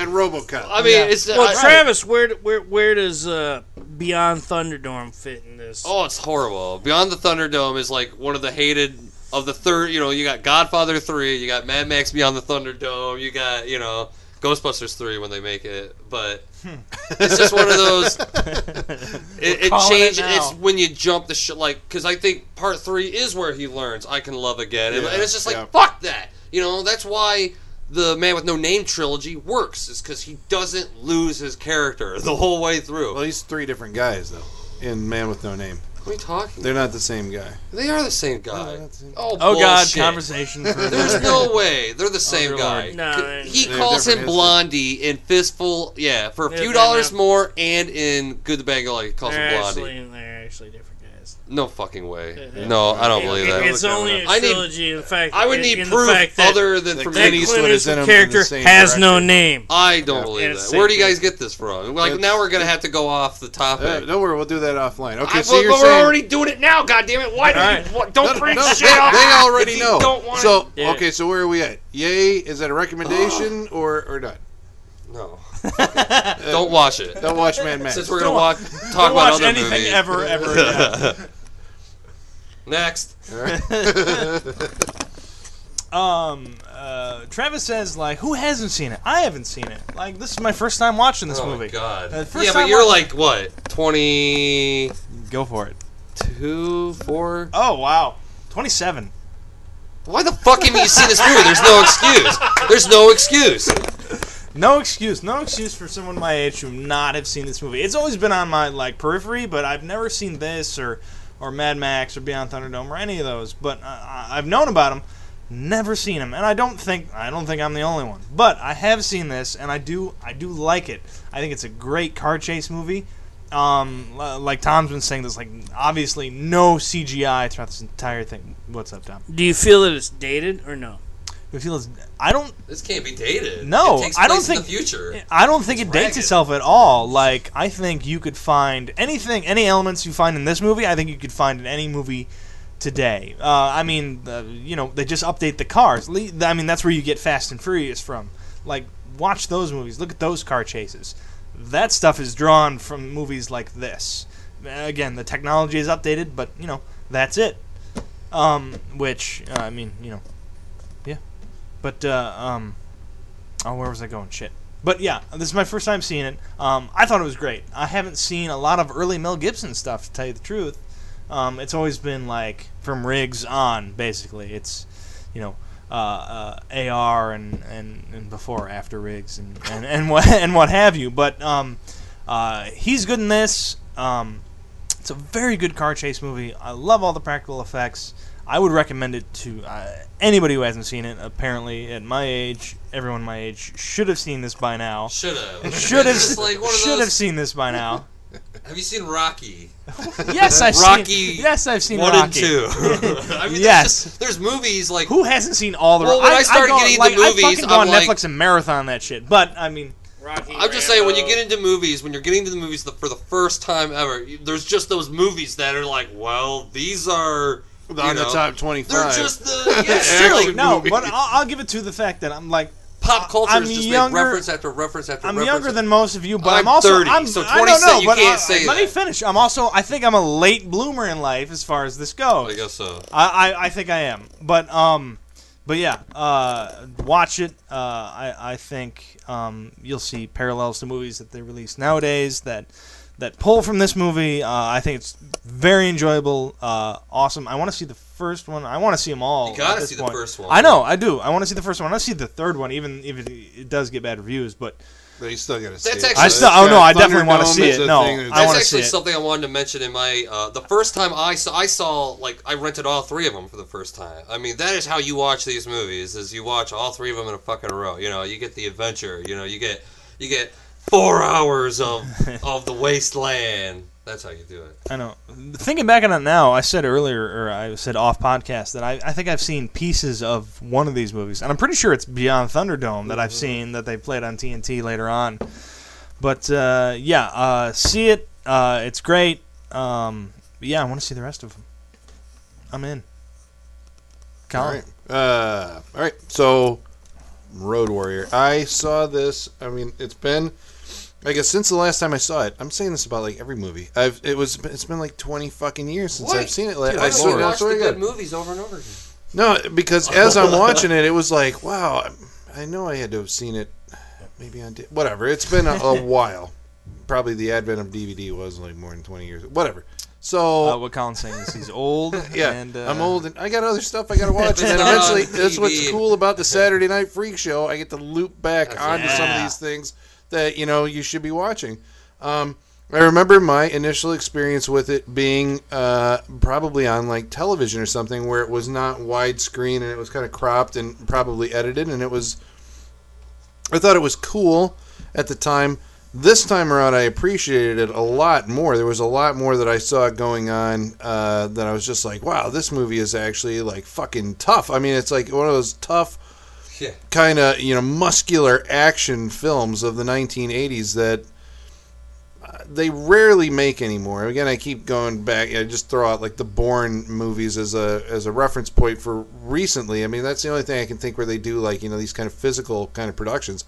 and RoboCop.
I mean, it's.
Well,
I-
Travis, where where where does uh, Beyond Thunderdome fit in this?
Oh, it's horrible. Beyond the Thunderdome is like one of the hated of the third. You know, you got Godfather three, you got Mad Max Beyond the Thunderdome, you got you know Ghostbusters three when they make it. But hmm. it's just one of those. It, it
calling it
it's when you jump the shit. Like, because I think part three is where he learns I can love again, and, and it's just like
yeah.
fuck that. You know, that's why. The Man with No Name trilogy works is because he doesn't lose his character the whole way through.
well, he's three different guys though. In Man with No Name,
what are you talking?
they're not the same guy.
They are the same guy.
they're the same.
Oh,
Oh God,
bullshit.
conversation. For
There's no way they're the oh, same
dear
guy.
No,
he
they're
calls him
different
Blondie in Fistful. Yeah, for a
Yeah,
few dollars
not-
more, and in Good, the Bad, and he calls
they're
him Blondie.
actually they're actually different guys.
No fucking way.
Yeah.
No, I don't believe that.
It's only a
I need-
trilogy. in fact,
I would need
in the
proof
fact that
other than
that
from
Clint
that
me.
Eastwood
Clint
is in
Eastwood
in the
character
same
has no
direction.
name.
I don't
Yeah.
believe
And
that. Where do you guys get this from? Like
That's-
now we're gonna have to go off the topic.
Uh, don't worry, we'll do that offline. Okay,
I,
so
well,
you're
but
saying
we're already doing it now. God damn it! Why do
Alright.
you what, don't
no,
bring
no,
shit
they,
up?
they
if
already
you
know.
Don't want
so
Yeah.
okay, so where are we at? Yay, is that a recommendation or or not?
no. don't watch it.
Don't watch Man Max.
Since we're gonna
Don't
walk,
Don't
talk about
watch
other
anything
movies.
ever, ever again.
Next.
um, uh, Travis says like, who hasn't seen it? I haven't seen it. Like, this is my first time watching this
oh
movie.
my god.
Uh, first
yeah,
time
but you're like what? Twenty
Go for it.
two, four?
Oh wow, twenty-seven.
Why the fuck haven't you seen this movie? There's no excuse. There's no excuse.
No excuse, no excuse for someone my age to not have seen this movie. It's always been on my like periphery, but I've never seen this or or Mad Max or Beyond Thunderdome or any of those. But uh, I've known about them, never seen them, and I don't think I don't think I'm the only one. But I have seen this, and I do I do like it. I think it's a great car chase movie. Um, like Tom's been saying, there's like obviously no CGI throughout this entire thing. What's up, Tom?
Do you feel that it's dated or no?
Feels. I don't.
This can't be dated.
No,
it takes
I don't think-
the future.
I don't think
It's
it dates itself at all. Like I think you could find anything, any elements you find in this movie. I think you could find in any movie today. Uh, I mean, uh, you know, they just update the cars. I mean, that's where you get Fast and Furious from. Like, watch those movies. Look at those car chases. That stuff is drawn from movies like this. Again, the technology is updated, but you know, that's it. Um, which uh, I mean, you know. But uh, um, oh, where was I going? Shit. But yeah, this is my first time seeing it. Um, I thought it was great. I haven't seen a lot of early Mel Gibson stuff, to tell you the truth. Um, it's always been like from Riggs on, basically. It's, you know, uh, uh, AR and, and, and before, after Riggs and, and, and, what, and what have you. But um, uh, he's good in this. Um, it's a very good car chase movie. I love all the practical effects. I would recommend it to uh, anybody who hasn't seen it. Apparently, at my age, everyone my age should have seen this by now.
Should have.
Should have
like
should have seen this by now.
Have you seen Rocky?
Yes, I've seen
Rocky
seen. Yes, I've seen
One
Rocky.
and two. I mean,
Yes.
There's, just, there's movies like
Who hasn't seen all the?
Well, when I started
go,
getting
like,
into movies,
I fucking go
I'm
on
like-
Netflix and marathon that shit. But I mean,
Rocky.
I'm just saying, when you get into movies, when you're getting to the movies the, for the first time ever, there's just those movies that are like, well, these are
on
you
the top 25.
They're just the yeah,
Action
No,
movie.
but I'll, I'll give it to the fact that I'm like
Pop culture
I'm
is just
younger-
make reference after reference after reference.
I'm
reference.
younger than most of you, but I'm,
I'm
also
30,
I'm,
so
I don't know,
you
but
can't
I-
say
Let me finish. I'm also I think I'm a late bloomer in life as far as this goes.
I guess so.
I, I, I think I am. But um, but yeah, uh, watch it. Uh, I I think um, you'll see parallels to movies that they release nowadays that that pull from this movie. Uh, I think it's very enjoyable, uh, awesome. I want to see the first one. I want to see them all.
You gotta
at this
see the first one.
I know, I do. I want to see the first one. I want to see the third one, even if it, it does get bad reviews. But
But you still got to see
That's
it.
actually-
I still- oh, no, I definitely wanna see it. No,
thing
I
that's-
That's
wanna
actually
see it.
something I wanted to mention in my uh, the first time I saw I saw like I rented all three of them for the first time. I mean that is how you watch these movies is you watch all three of them in a fucking row. You know you get the adventure. You know you get you get four hours of of the wasteland. That's how you do it.
I know. Thinking back on it now, I said earlier, or I said off podcast, that I, I think I've seen pieces of one of these movies, and I'm pretty sure it's Beyond Thunderdome that I've seen that they played on TNT later on. But uh, yeah, uh, see it. Uh, it's great. Um, yeah, I want to see the rest of them. I'm in.
All
Colin.
right. Uh, all right. So, Road Warrior. I saw this. I mean, it's been. I guess since the last time I saw it, I'm saying this about like every movie. I've it was it's been like 20 fucking years since
What?
I've seen it. la-
Dude,
I
I
swear,
still
I
watch
swear
the
to
good
God.
movies over and over again.
No, because as I'm watching it, it was like, wow. I know I had to have seen it. Maybe on di- whatever. It's been a, a while. Probably the advent of DVD was like more than 20 years. Whatever. So
Uh, what Colin's saying is he's old.
Yeah,
and, uh,
I'm old and I got other stuff I got to watch. And then
not
eventually, that's what's
TV.
cool about the Saturday Night Freak Show. I get to loop back
That's
onto some of
yeah.
these things that you know you should be watching. Um, I remember my initial experience with it being uh, probably on like television or something where it was not widescreen and it was kind of cropped and probably edited, and it was. I thought it was cool at the time. This time around, I appreciated it a lot more. There was a lot more that I saw going on uh, that I was just like, wow, this movie is actually like fucking tough. I mean, it's like one of those tough,
Yeah.
kind of you know muscular action films of the 1980s that uh, they rarely make anymore. Again, I keep going back. I just throw out like the Bourne movies as a as a reference point for recently. I mean, that's the only thing I can think where they do like you know these kind of physical kind of productions.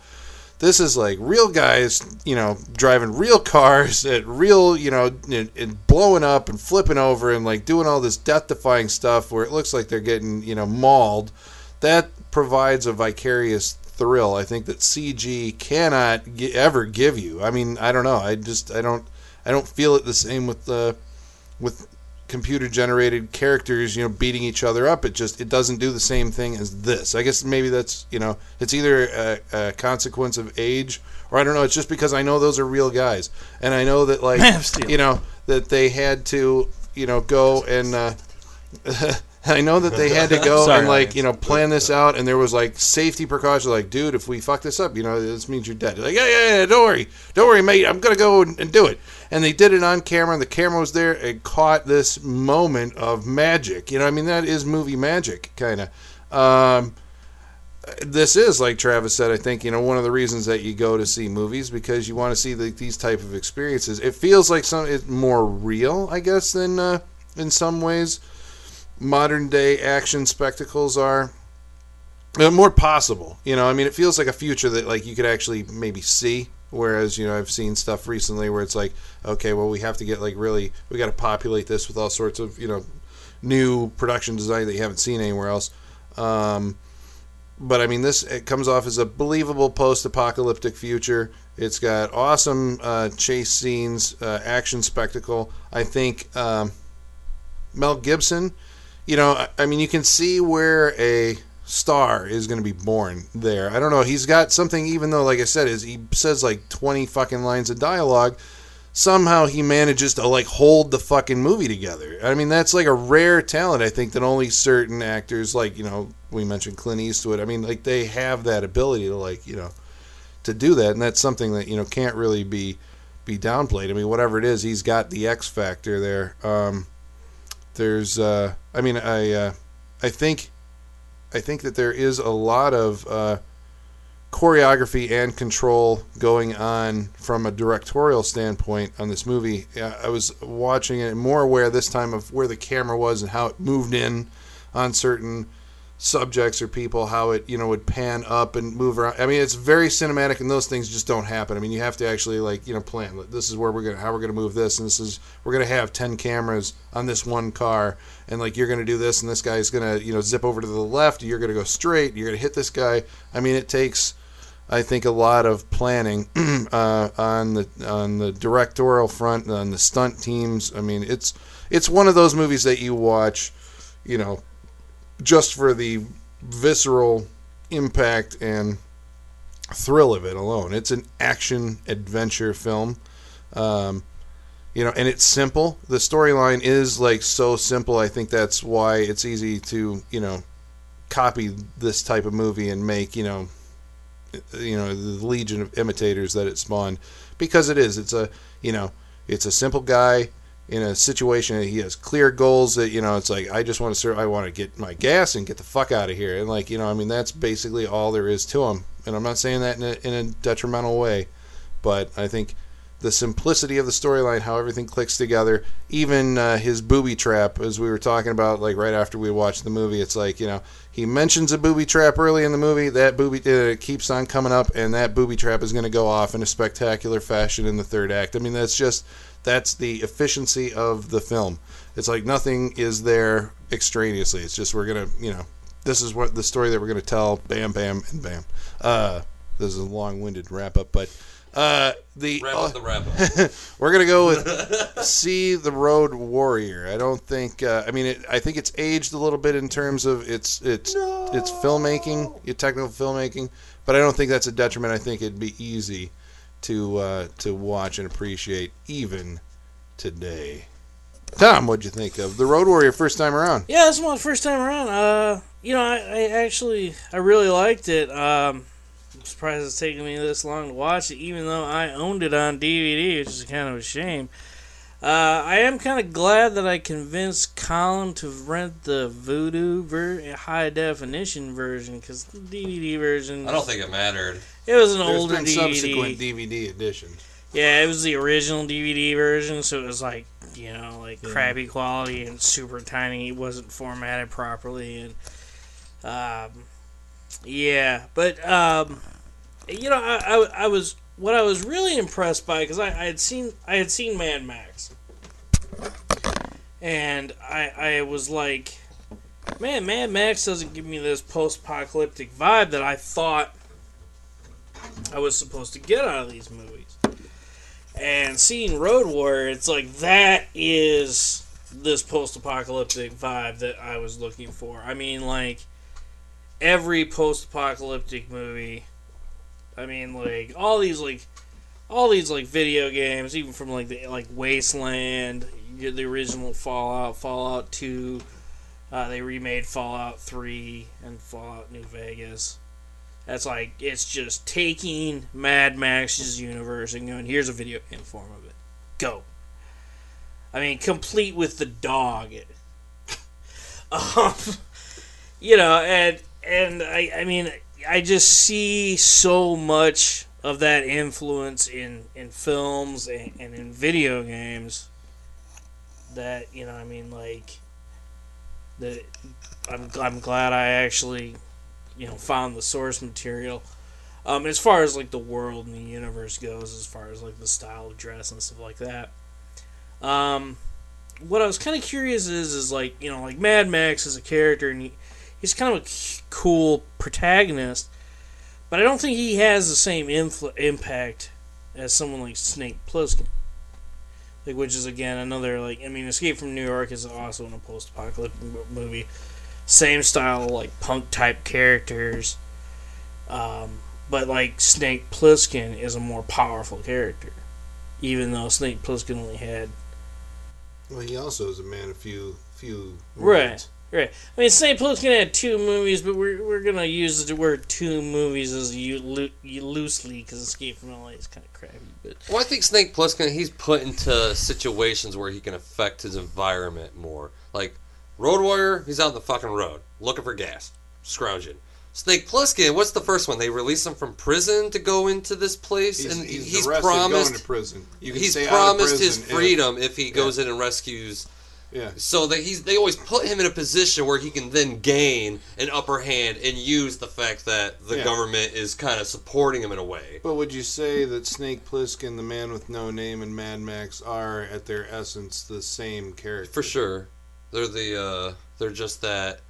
This is like real guys, you know, driving real cars at real, you know, and, and blowing up and flipping over and like doing all this death-defying stuff where it looks like they're getting, you know, mauled. That provides a vicarious thrill. I think that CG cannot gi- ever give you. I mean, I don't know. I just I don't I don't feel it the same with the with computer generated characters, you know, beating each other up. It just it doesn't do the same thing as this. I guess maybe that's you know it's either a, a consequence of age or I don't know. It's just because I know those are real guys, and I know that like
Man of Steel.
you know that they had to you know go and. Uh, I know that they had to go
Sorry,
and like you know plan this out, and there was like safety precautions. Like, dude, if we fuck this up, you know, this means you're dead. Like, yeah, yeah, yeah, don't worry, don't worry, mate. I'm gonna go and, and do it. And they did it on camera. and The camera was there and caught this moment of magic. You know, I mean, that is movie magic, kind of. Um, this is like Travis said. I think you know one of the reasons that you go to see movies because you want to see the, these type of experiences. It feels like some it's more real, I guess, than uh, in some ways modern day action spectacles are. More possible, you know. I mean, it feels like a future that like you could actually maybe see. Whereas you know I've seen stuff recently where it's like, okay, well we have to get like really we got to populate this with all sorts of you know new production design that you haven't seen anywhere else. Um, but I mean, this it comes off as a believable post-apocalyptic future. It's got awesome uh, chase scenes, uh, action spectacle. I think um, Mel Gibson. You know, I, mean, you can see where a star is going to be born there. I don't know. He's got something, even though, like I said, is he says like twenty fucking lines of dialogue. Somehow he manages to like hold the fucking movie together. I mean, that's like a rare talent. I think that only certain actors, like you know, we mentioned Clint Eastwood. I mean, like they have that ability to like you know to do that, and that's something that you know can't really be be downplayed. I mean, whatever it is, he's got the X factor there. Um, there's, uh, I mean, I uh, I think I think that there is a lot of uh, choreography and control going on from a directorial standpoint on this movie. I was watching it more aware this time of where the camera was and how it moved in on certain subjects or people how it you know would pan up and move around. I mean it's very cinematic and those things just don't happen. I mean you have to actually like you know plan. This is where we're gonna how we're gonna move this and this is we're gonna have 10 cameras on this one car and like you're gonna do this and this guy's gonna you know zip over to the left you're gonna go straight you're gonna hit this guy. I mean it takes I think a lot of planning uh, on the on the directorial front, on the stunt teams. I mean, it's it's one of those movies that you watch, you know, just for the visceral impact and thrill of it alone. It's an action adventure film. Um, you know, and it's simple. The storyline is like so simple. I think that's why it's easy to, you know, copy this type of movie and make, you know, you know, the legion of imitators that it spawned because it is. It's a, you know, it's a simple guy in a situation that he has clear goals that you know it's like I just want to serve I want to get my gas and get the fuck out of here. And like you know I mean that's basically all there is to him and I'm not saying that in a, in a detrimental way but I think the simplicity of the storyline how everything clicks together even uh, his booby trap as we were talking about like right after we watched the movie it's like you know he mentions a booby trap early in the movie that booby uh, keeps on coming up and that booby trap is going to go off in a spectacular fashion in the third act. I mean that's just that's the efficiency of the film. It's like nothing is there extraneously. It's just we're gonna, you know, this is what the story that we're gonna tell. Bam, bam, and bam. Uh, this is a long-winded wrap up, but uh, the
Wrap up the wrap up.
we're gonna go with see the Road Warrior. I don't think. Uh, I mean, it, I think it's aged a little bit in terms of its its its filmmaking, your technical filmmaking, but I don't think that's a detriment. I think it'd be easy to uh, to watch and appreciate even today. Tom, what'd you think of the Road Warrior first time around?
Yeah, this is my first time around. Uh, you know, I, I actually I really liked it. Um, I'm surprised it's taken me this long to watch it, even though I owned it on DVD, which is kind of a shame. Uh, I am kind of glad that I convinced Colin to rent the Vudu ver- high definition version because the DVD version.
I don't think it mattered.
It was an
There's
older
been
DVD.
subsequent DVD editions.
Yeah, it was the original DVD version, so it was like you know like crappy quality and super tiny. It wasn't formatted properly, and um, yeah, but um, you know I, I, I was what I was really impressed by because I, I had seen I had seen Mad Max, and I I was like, man, Mad Max doesn't give me this post-apocalyptic vibe that I thought I was supposed to get out of these movies and seeing Road Warrior, it's like that is this post-apocalyptic vibe that I was looking for. I mean, like every post-apocalyptic movie. I mean, like all these like all these like video games, even from like the like Wasteland, the original Fallout, Fallout Two. Uh, they remade Fallout Three and Fallout New Vegas. That's like it's just taking Mad Max's universe and going, here's a video game form of it. Go. I mean, complete with the dog. um, you know, and and I, I mean, I just see so much of that influence in in films and, and in video games that you know I mean like that I'm I'm glad I actually you know found the source material. Um, as far as like the world and the universe goes, as far as like the style of dress and stuff like that. Um, what I was kind of curious is is like you know like Mad Max as a character and he, he's kind of a cool protagonist, but I don't think he has the same influ- impact as someone like Snake Plissken. Like, which is again another like I mean, Escape from New York is also a post-apocalyptic mo- movie, same style like punk type characters, um, but like Snake Plissken is a more powerful character, even though Snake Plissken only had
Well, he also is a man of few few
Right.
words.
Right. I mean, Snake Plissken had two movies, but we're, we're going to use the word two movies as you, loo- you loosely because Escape from LA is kind of crappy. But
Well, I think Snake Plissken, he's put into situations where he can affect his environment more. Like, Road Warrior, he's out in the fucking road, looking for gas, scrounging. Snake Plissken, what's the first one? They release him from prison to go into this place,
He's,
and
he's,
he's,
arrested going
promised
to prison.
He's
stay out of
promised his
prison if-
freedom if, he goes in and rescues.
Yeah.
So that he's they always put him in a position where he can then gain an upper hand and use the fact that the
Yeah.
government is kind of supporting him in a way.
But would you say that Snake Plissken, the man with no name, and Mad Max are, at their essence, the same character?
For sure. They're the uh they're just that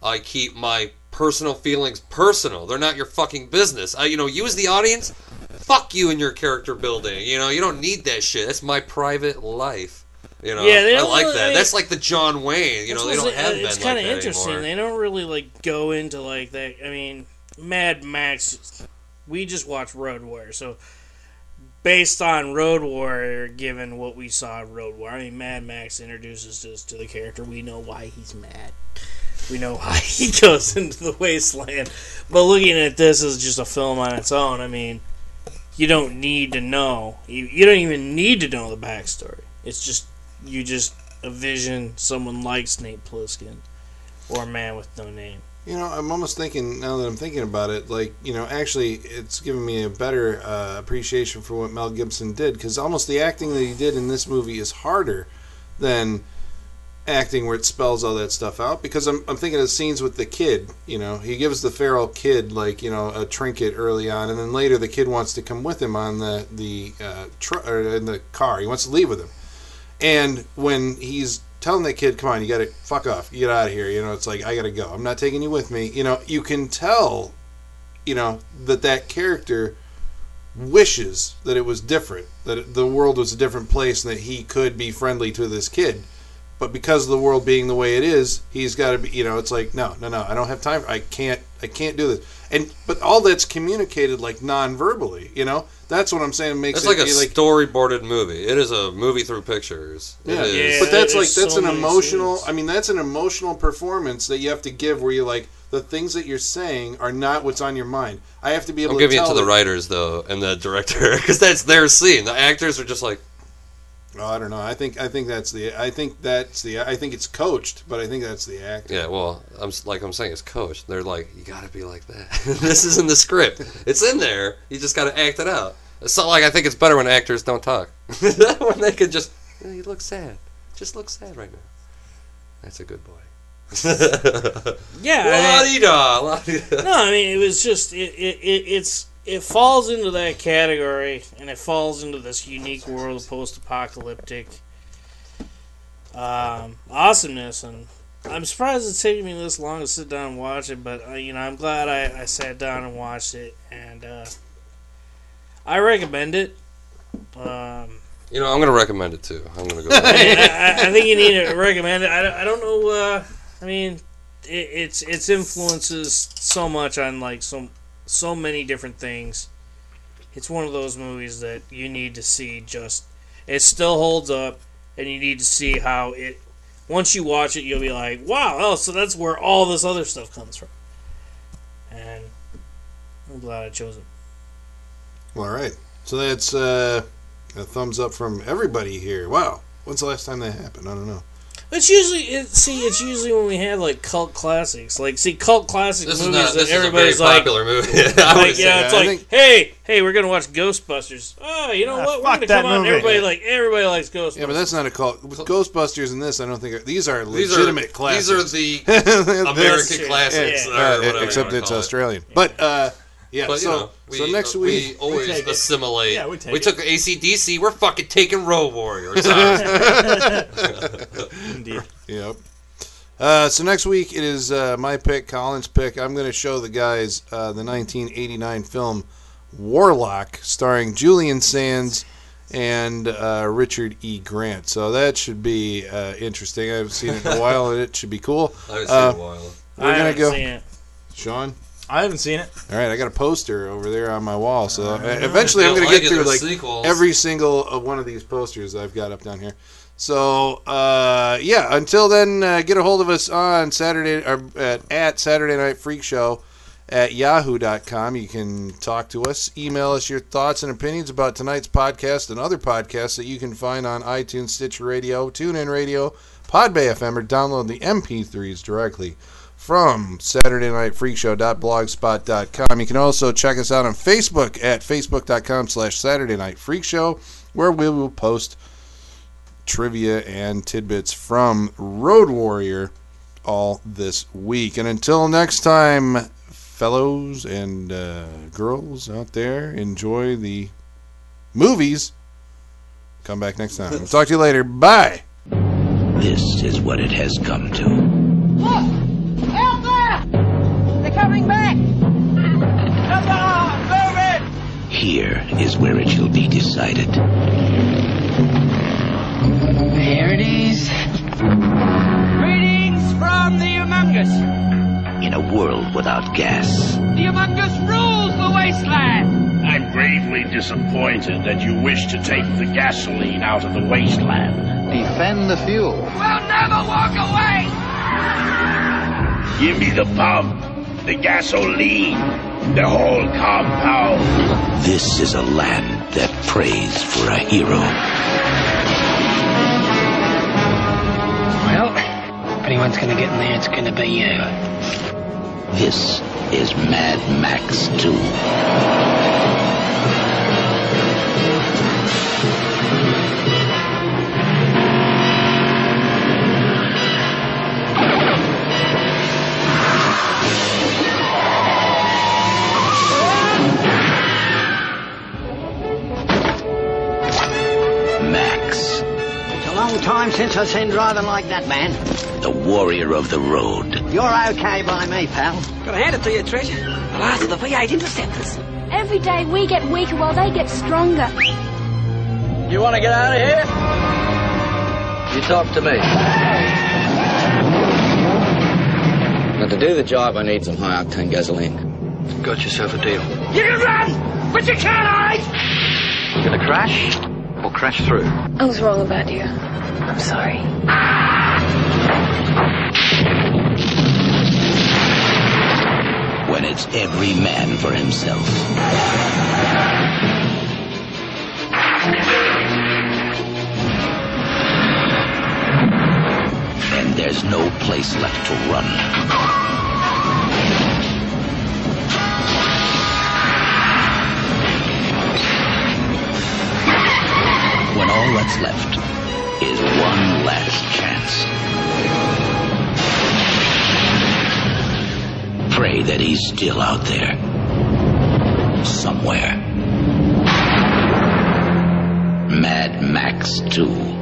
I keep my personal feelings personal. They're not your fucking business. I you know, you as the audience, fuck you and your character building. You know, you don't need that shit. That's my private life. You know,
Yeah, they
I like
really-
that. That's like the John Wayne. You know, they don't have
It's kind of
that
interesting.
anymore.
They don't really like go into like that. I mean, Mad Max. We just watched Road Warrior, so based on Road Warrior, given what we saw in Road Warrior, I mean, Mad Max introduces us to the character. We know why he's mad. We know why he goes into the wasteland. But looking at this as just a film on its own, I mean, you don't need to know. You, you don't even need to know the backstory. It's just you just envision someone like Snake Plissken or a man with no name.
You know, I'm almost thinking now that I'm thinking about it, like you know, actually, it's given me a better uh, appreciation for what Mel Gibson did because almost the acting that he did in this movie is harder than acting where it spells all that stuff out. Because I'm I'm thinking of scenes with the kid. You know, he gives the feral kid like you know a trinket early on, and then later the kid wants to come with him on the the uh, or in the car. He wants to leave with him, and when he's telling that kid, "Come on, you got to fuck off, get out of here." You know, it's like I got to go. I'm not taking you with me. You know, you can tell, you know, that that character wishes that it was different, that the world was a different place, and that he could be friendly to this kid. But because of the world being the way it is, he's got to be. You know, it's like no, no, no. I don't have time. I can't. I can't do this. And but all that's communicated like non-verbally. You know, that's what I'm saying. Makes
It's
it
like a
be,
storyboarded movie. It is a movie through pictures.
Yeah.
is.
Yeah.
but that's
there's
like that's
so
an emotional.
scenes.
I mean, that's an emotional performance that you have to give, where you're like, the things that you're saying are not what's on your mind. I have to be able
I'm
to
giving it
tell
to the writers though and the director because that's their scene. The actors are just like,
Oh, I don't know. I think I think that's the. I think that's the. I think it's coached, but I think that's the act.
yeah. Well, I'm like I'm saying, it's coached. They're like, you got to be like that. this is in the script. It's in there. You just got to act it out. It's not like I think it's better when actors don't talk. when they can just, "Yeah, you look sad. Just look sad right now. That's a good boy.
Yeah,
La-di-da, la-di-da.
no, I mean it was just it, it, it it's it falls into that category, and it falls into this unique world of post-apocalyptic um, awesomeness, and I'm surprised it's taking me this long to sit down and watch it, but uh, you know I'm glad I, I sat down and watched it, and uh, I recommend it. Um,
You know, I'm gonna recommend it too. I'm gonna go.
I, I, I think you need to recommend it. I, don't- I don't know. Uh, I mean, it, it's its influences so much on like so so many different things. It's one of those movies that you need to see. Just it still holds up, and you need to see how it. Once you watch it, you'll be like, "Wow! Oh, so that's where all this other stuff comes from." And I'm glad I chose it.
Well, all right. So that's uh, a thumbs up from everybody here. Wow. When's the last time that happened? I don't know.
It's usually it, see. It's usually when we have like cult classics. Like see, cult classic
This is
movies
not.
that
This is a very
everybody's like,
popular movie. I
like yeah, it's
I
like,
think-
hey, hey, we're gonna watch Ghostbusters. Oh, you know
Ah,
what? We're gonna
that
come on.
movie.
Everybody like everybody likes Ghostbusters.
Yeah, but that's not a cult. With Ghostbusters and this, I don't think are, these are
These
legitimate
are
classics.
these are the American classics,
Yeah.
or
uh,
whatever you
except
wanna
it's
call it.
Australian. But uh, yeah,
But
so
you know, we,
so next week.
we
week
always
take it.
assimilate.
Yeah, we take
we
it.
took ACDC. We're fucking taking Road Warriors.
Indeed.
Yep. Uh, so next week it is uh, my pick, Colin's pick. I'm going to show the guys uh, the 1989 film Warlock, starring Julian Sands and uh, Richard E. Grant. So that should be uh, interesting. I haven't seen it in a while, and it should be cool.
I haven't seen
Uh,
it in a while.
We're
I
gonna
haven't
go,
seen it.
Sean.
I haven't seen it.
All right, I got a poster over there on my wall. So uh, eventually, I'm
If you
going to
like
get
it,
through like
sequels.
every single of one of these posters I've got up down here. So uh, yeah, until then, uh, get a hold of us on Saturday or at, at Saturday Night Freak Show at yahoo.com. You can talk to us, email us your thoughts and opinions about tonight's podcast and other podcasts that you can find on iTunes, Stitcher Radio, TuneIn Radio, Podbay FM, or download the MP3s directly from Saturday Night Freak SaturdayNightFreakShow.blogspot.com. You can also check us out on Facebook at Facebook.com slash Saturday Night Freak Show, where we will post trivia and tidbits from Road Warrior all this week. And until next time, fellows and uh, girls out there, enjoy the movies. Come back next time. We'll talk to you later. Bye.
This is what it has come to. Is where it shall be decided.
There it is. Greetings from the Humungus.
In a world without gas,
The Humungus rules the wasteland.
I'm gravely disappointed that you wish to take the gasoline out of the wasteland.
Defend the fuel.
We'll never walk away.
Give me the pump, the gasoline, the whole compound.
this is a land that prays for a hero.
Well, if anyone's gonna get in there, it's gonna be you.
This is Mad Max 2.
Long time since I've seen driving like that, man.
the warrior of the road.
You're okay by me, pal. Gotta hand it to you, Trish. The last of the V8 interceptors.
Every day we get weaker while they get stronger.
You wanna get out of here? You talk to me. Now, to do the job, I need some high octane gasoline. Got yourself a deal.
You can run, but you can't hide.
You gonna crash or crash through?
I was wrong about you. I'm sorry.
When it's every man for himself. And there's no place left to run. All that's left is one last chance. Pray that he's still out there. Somewhere. Mad Max 2.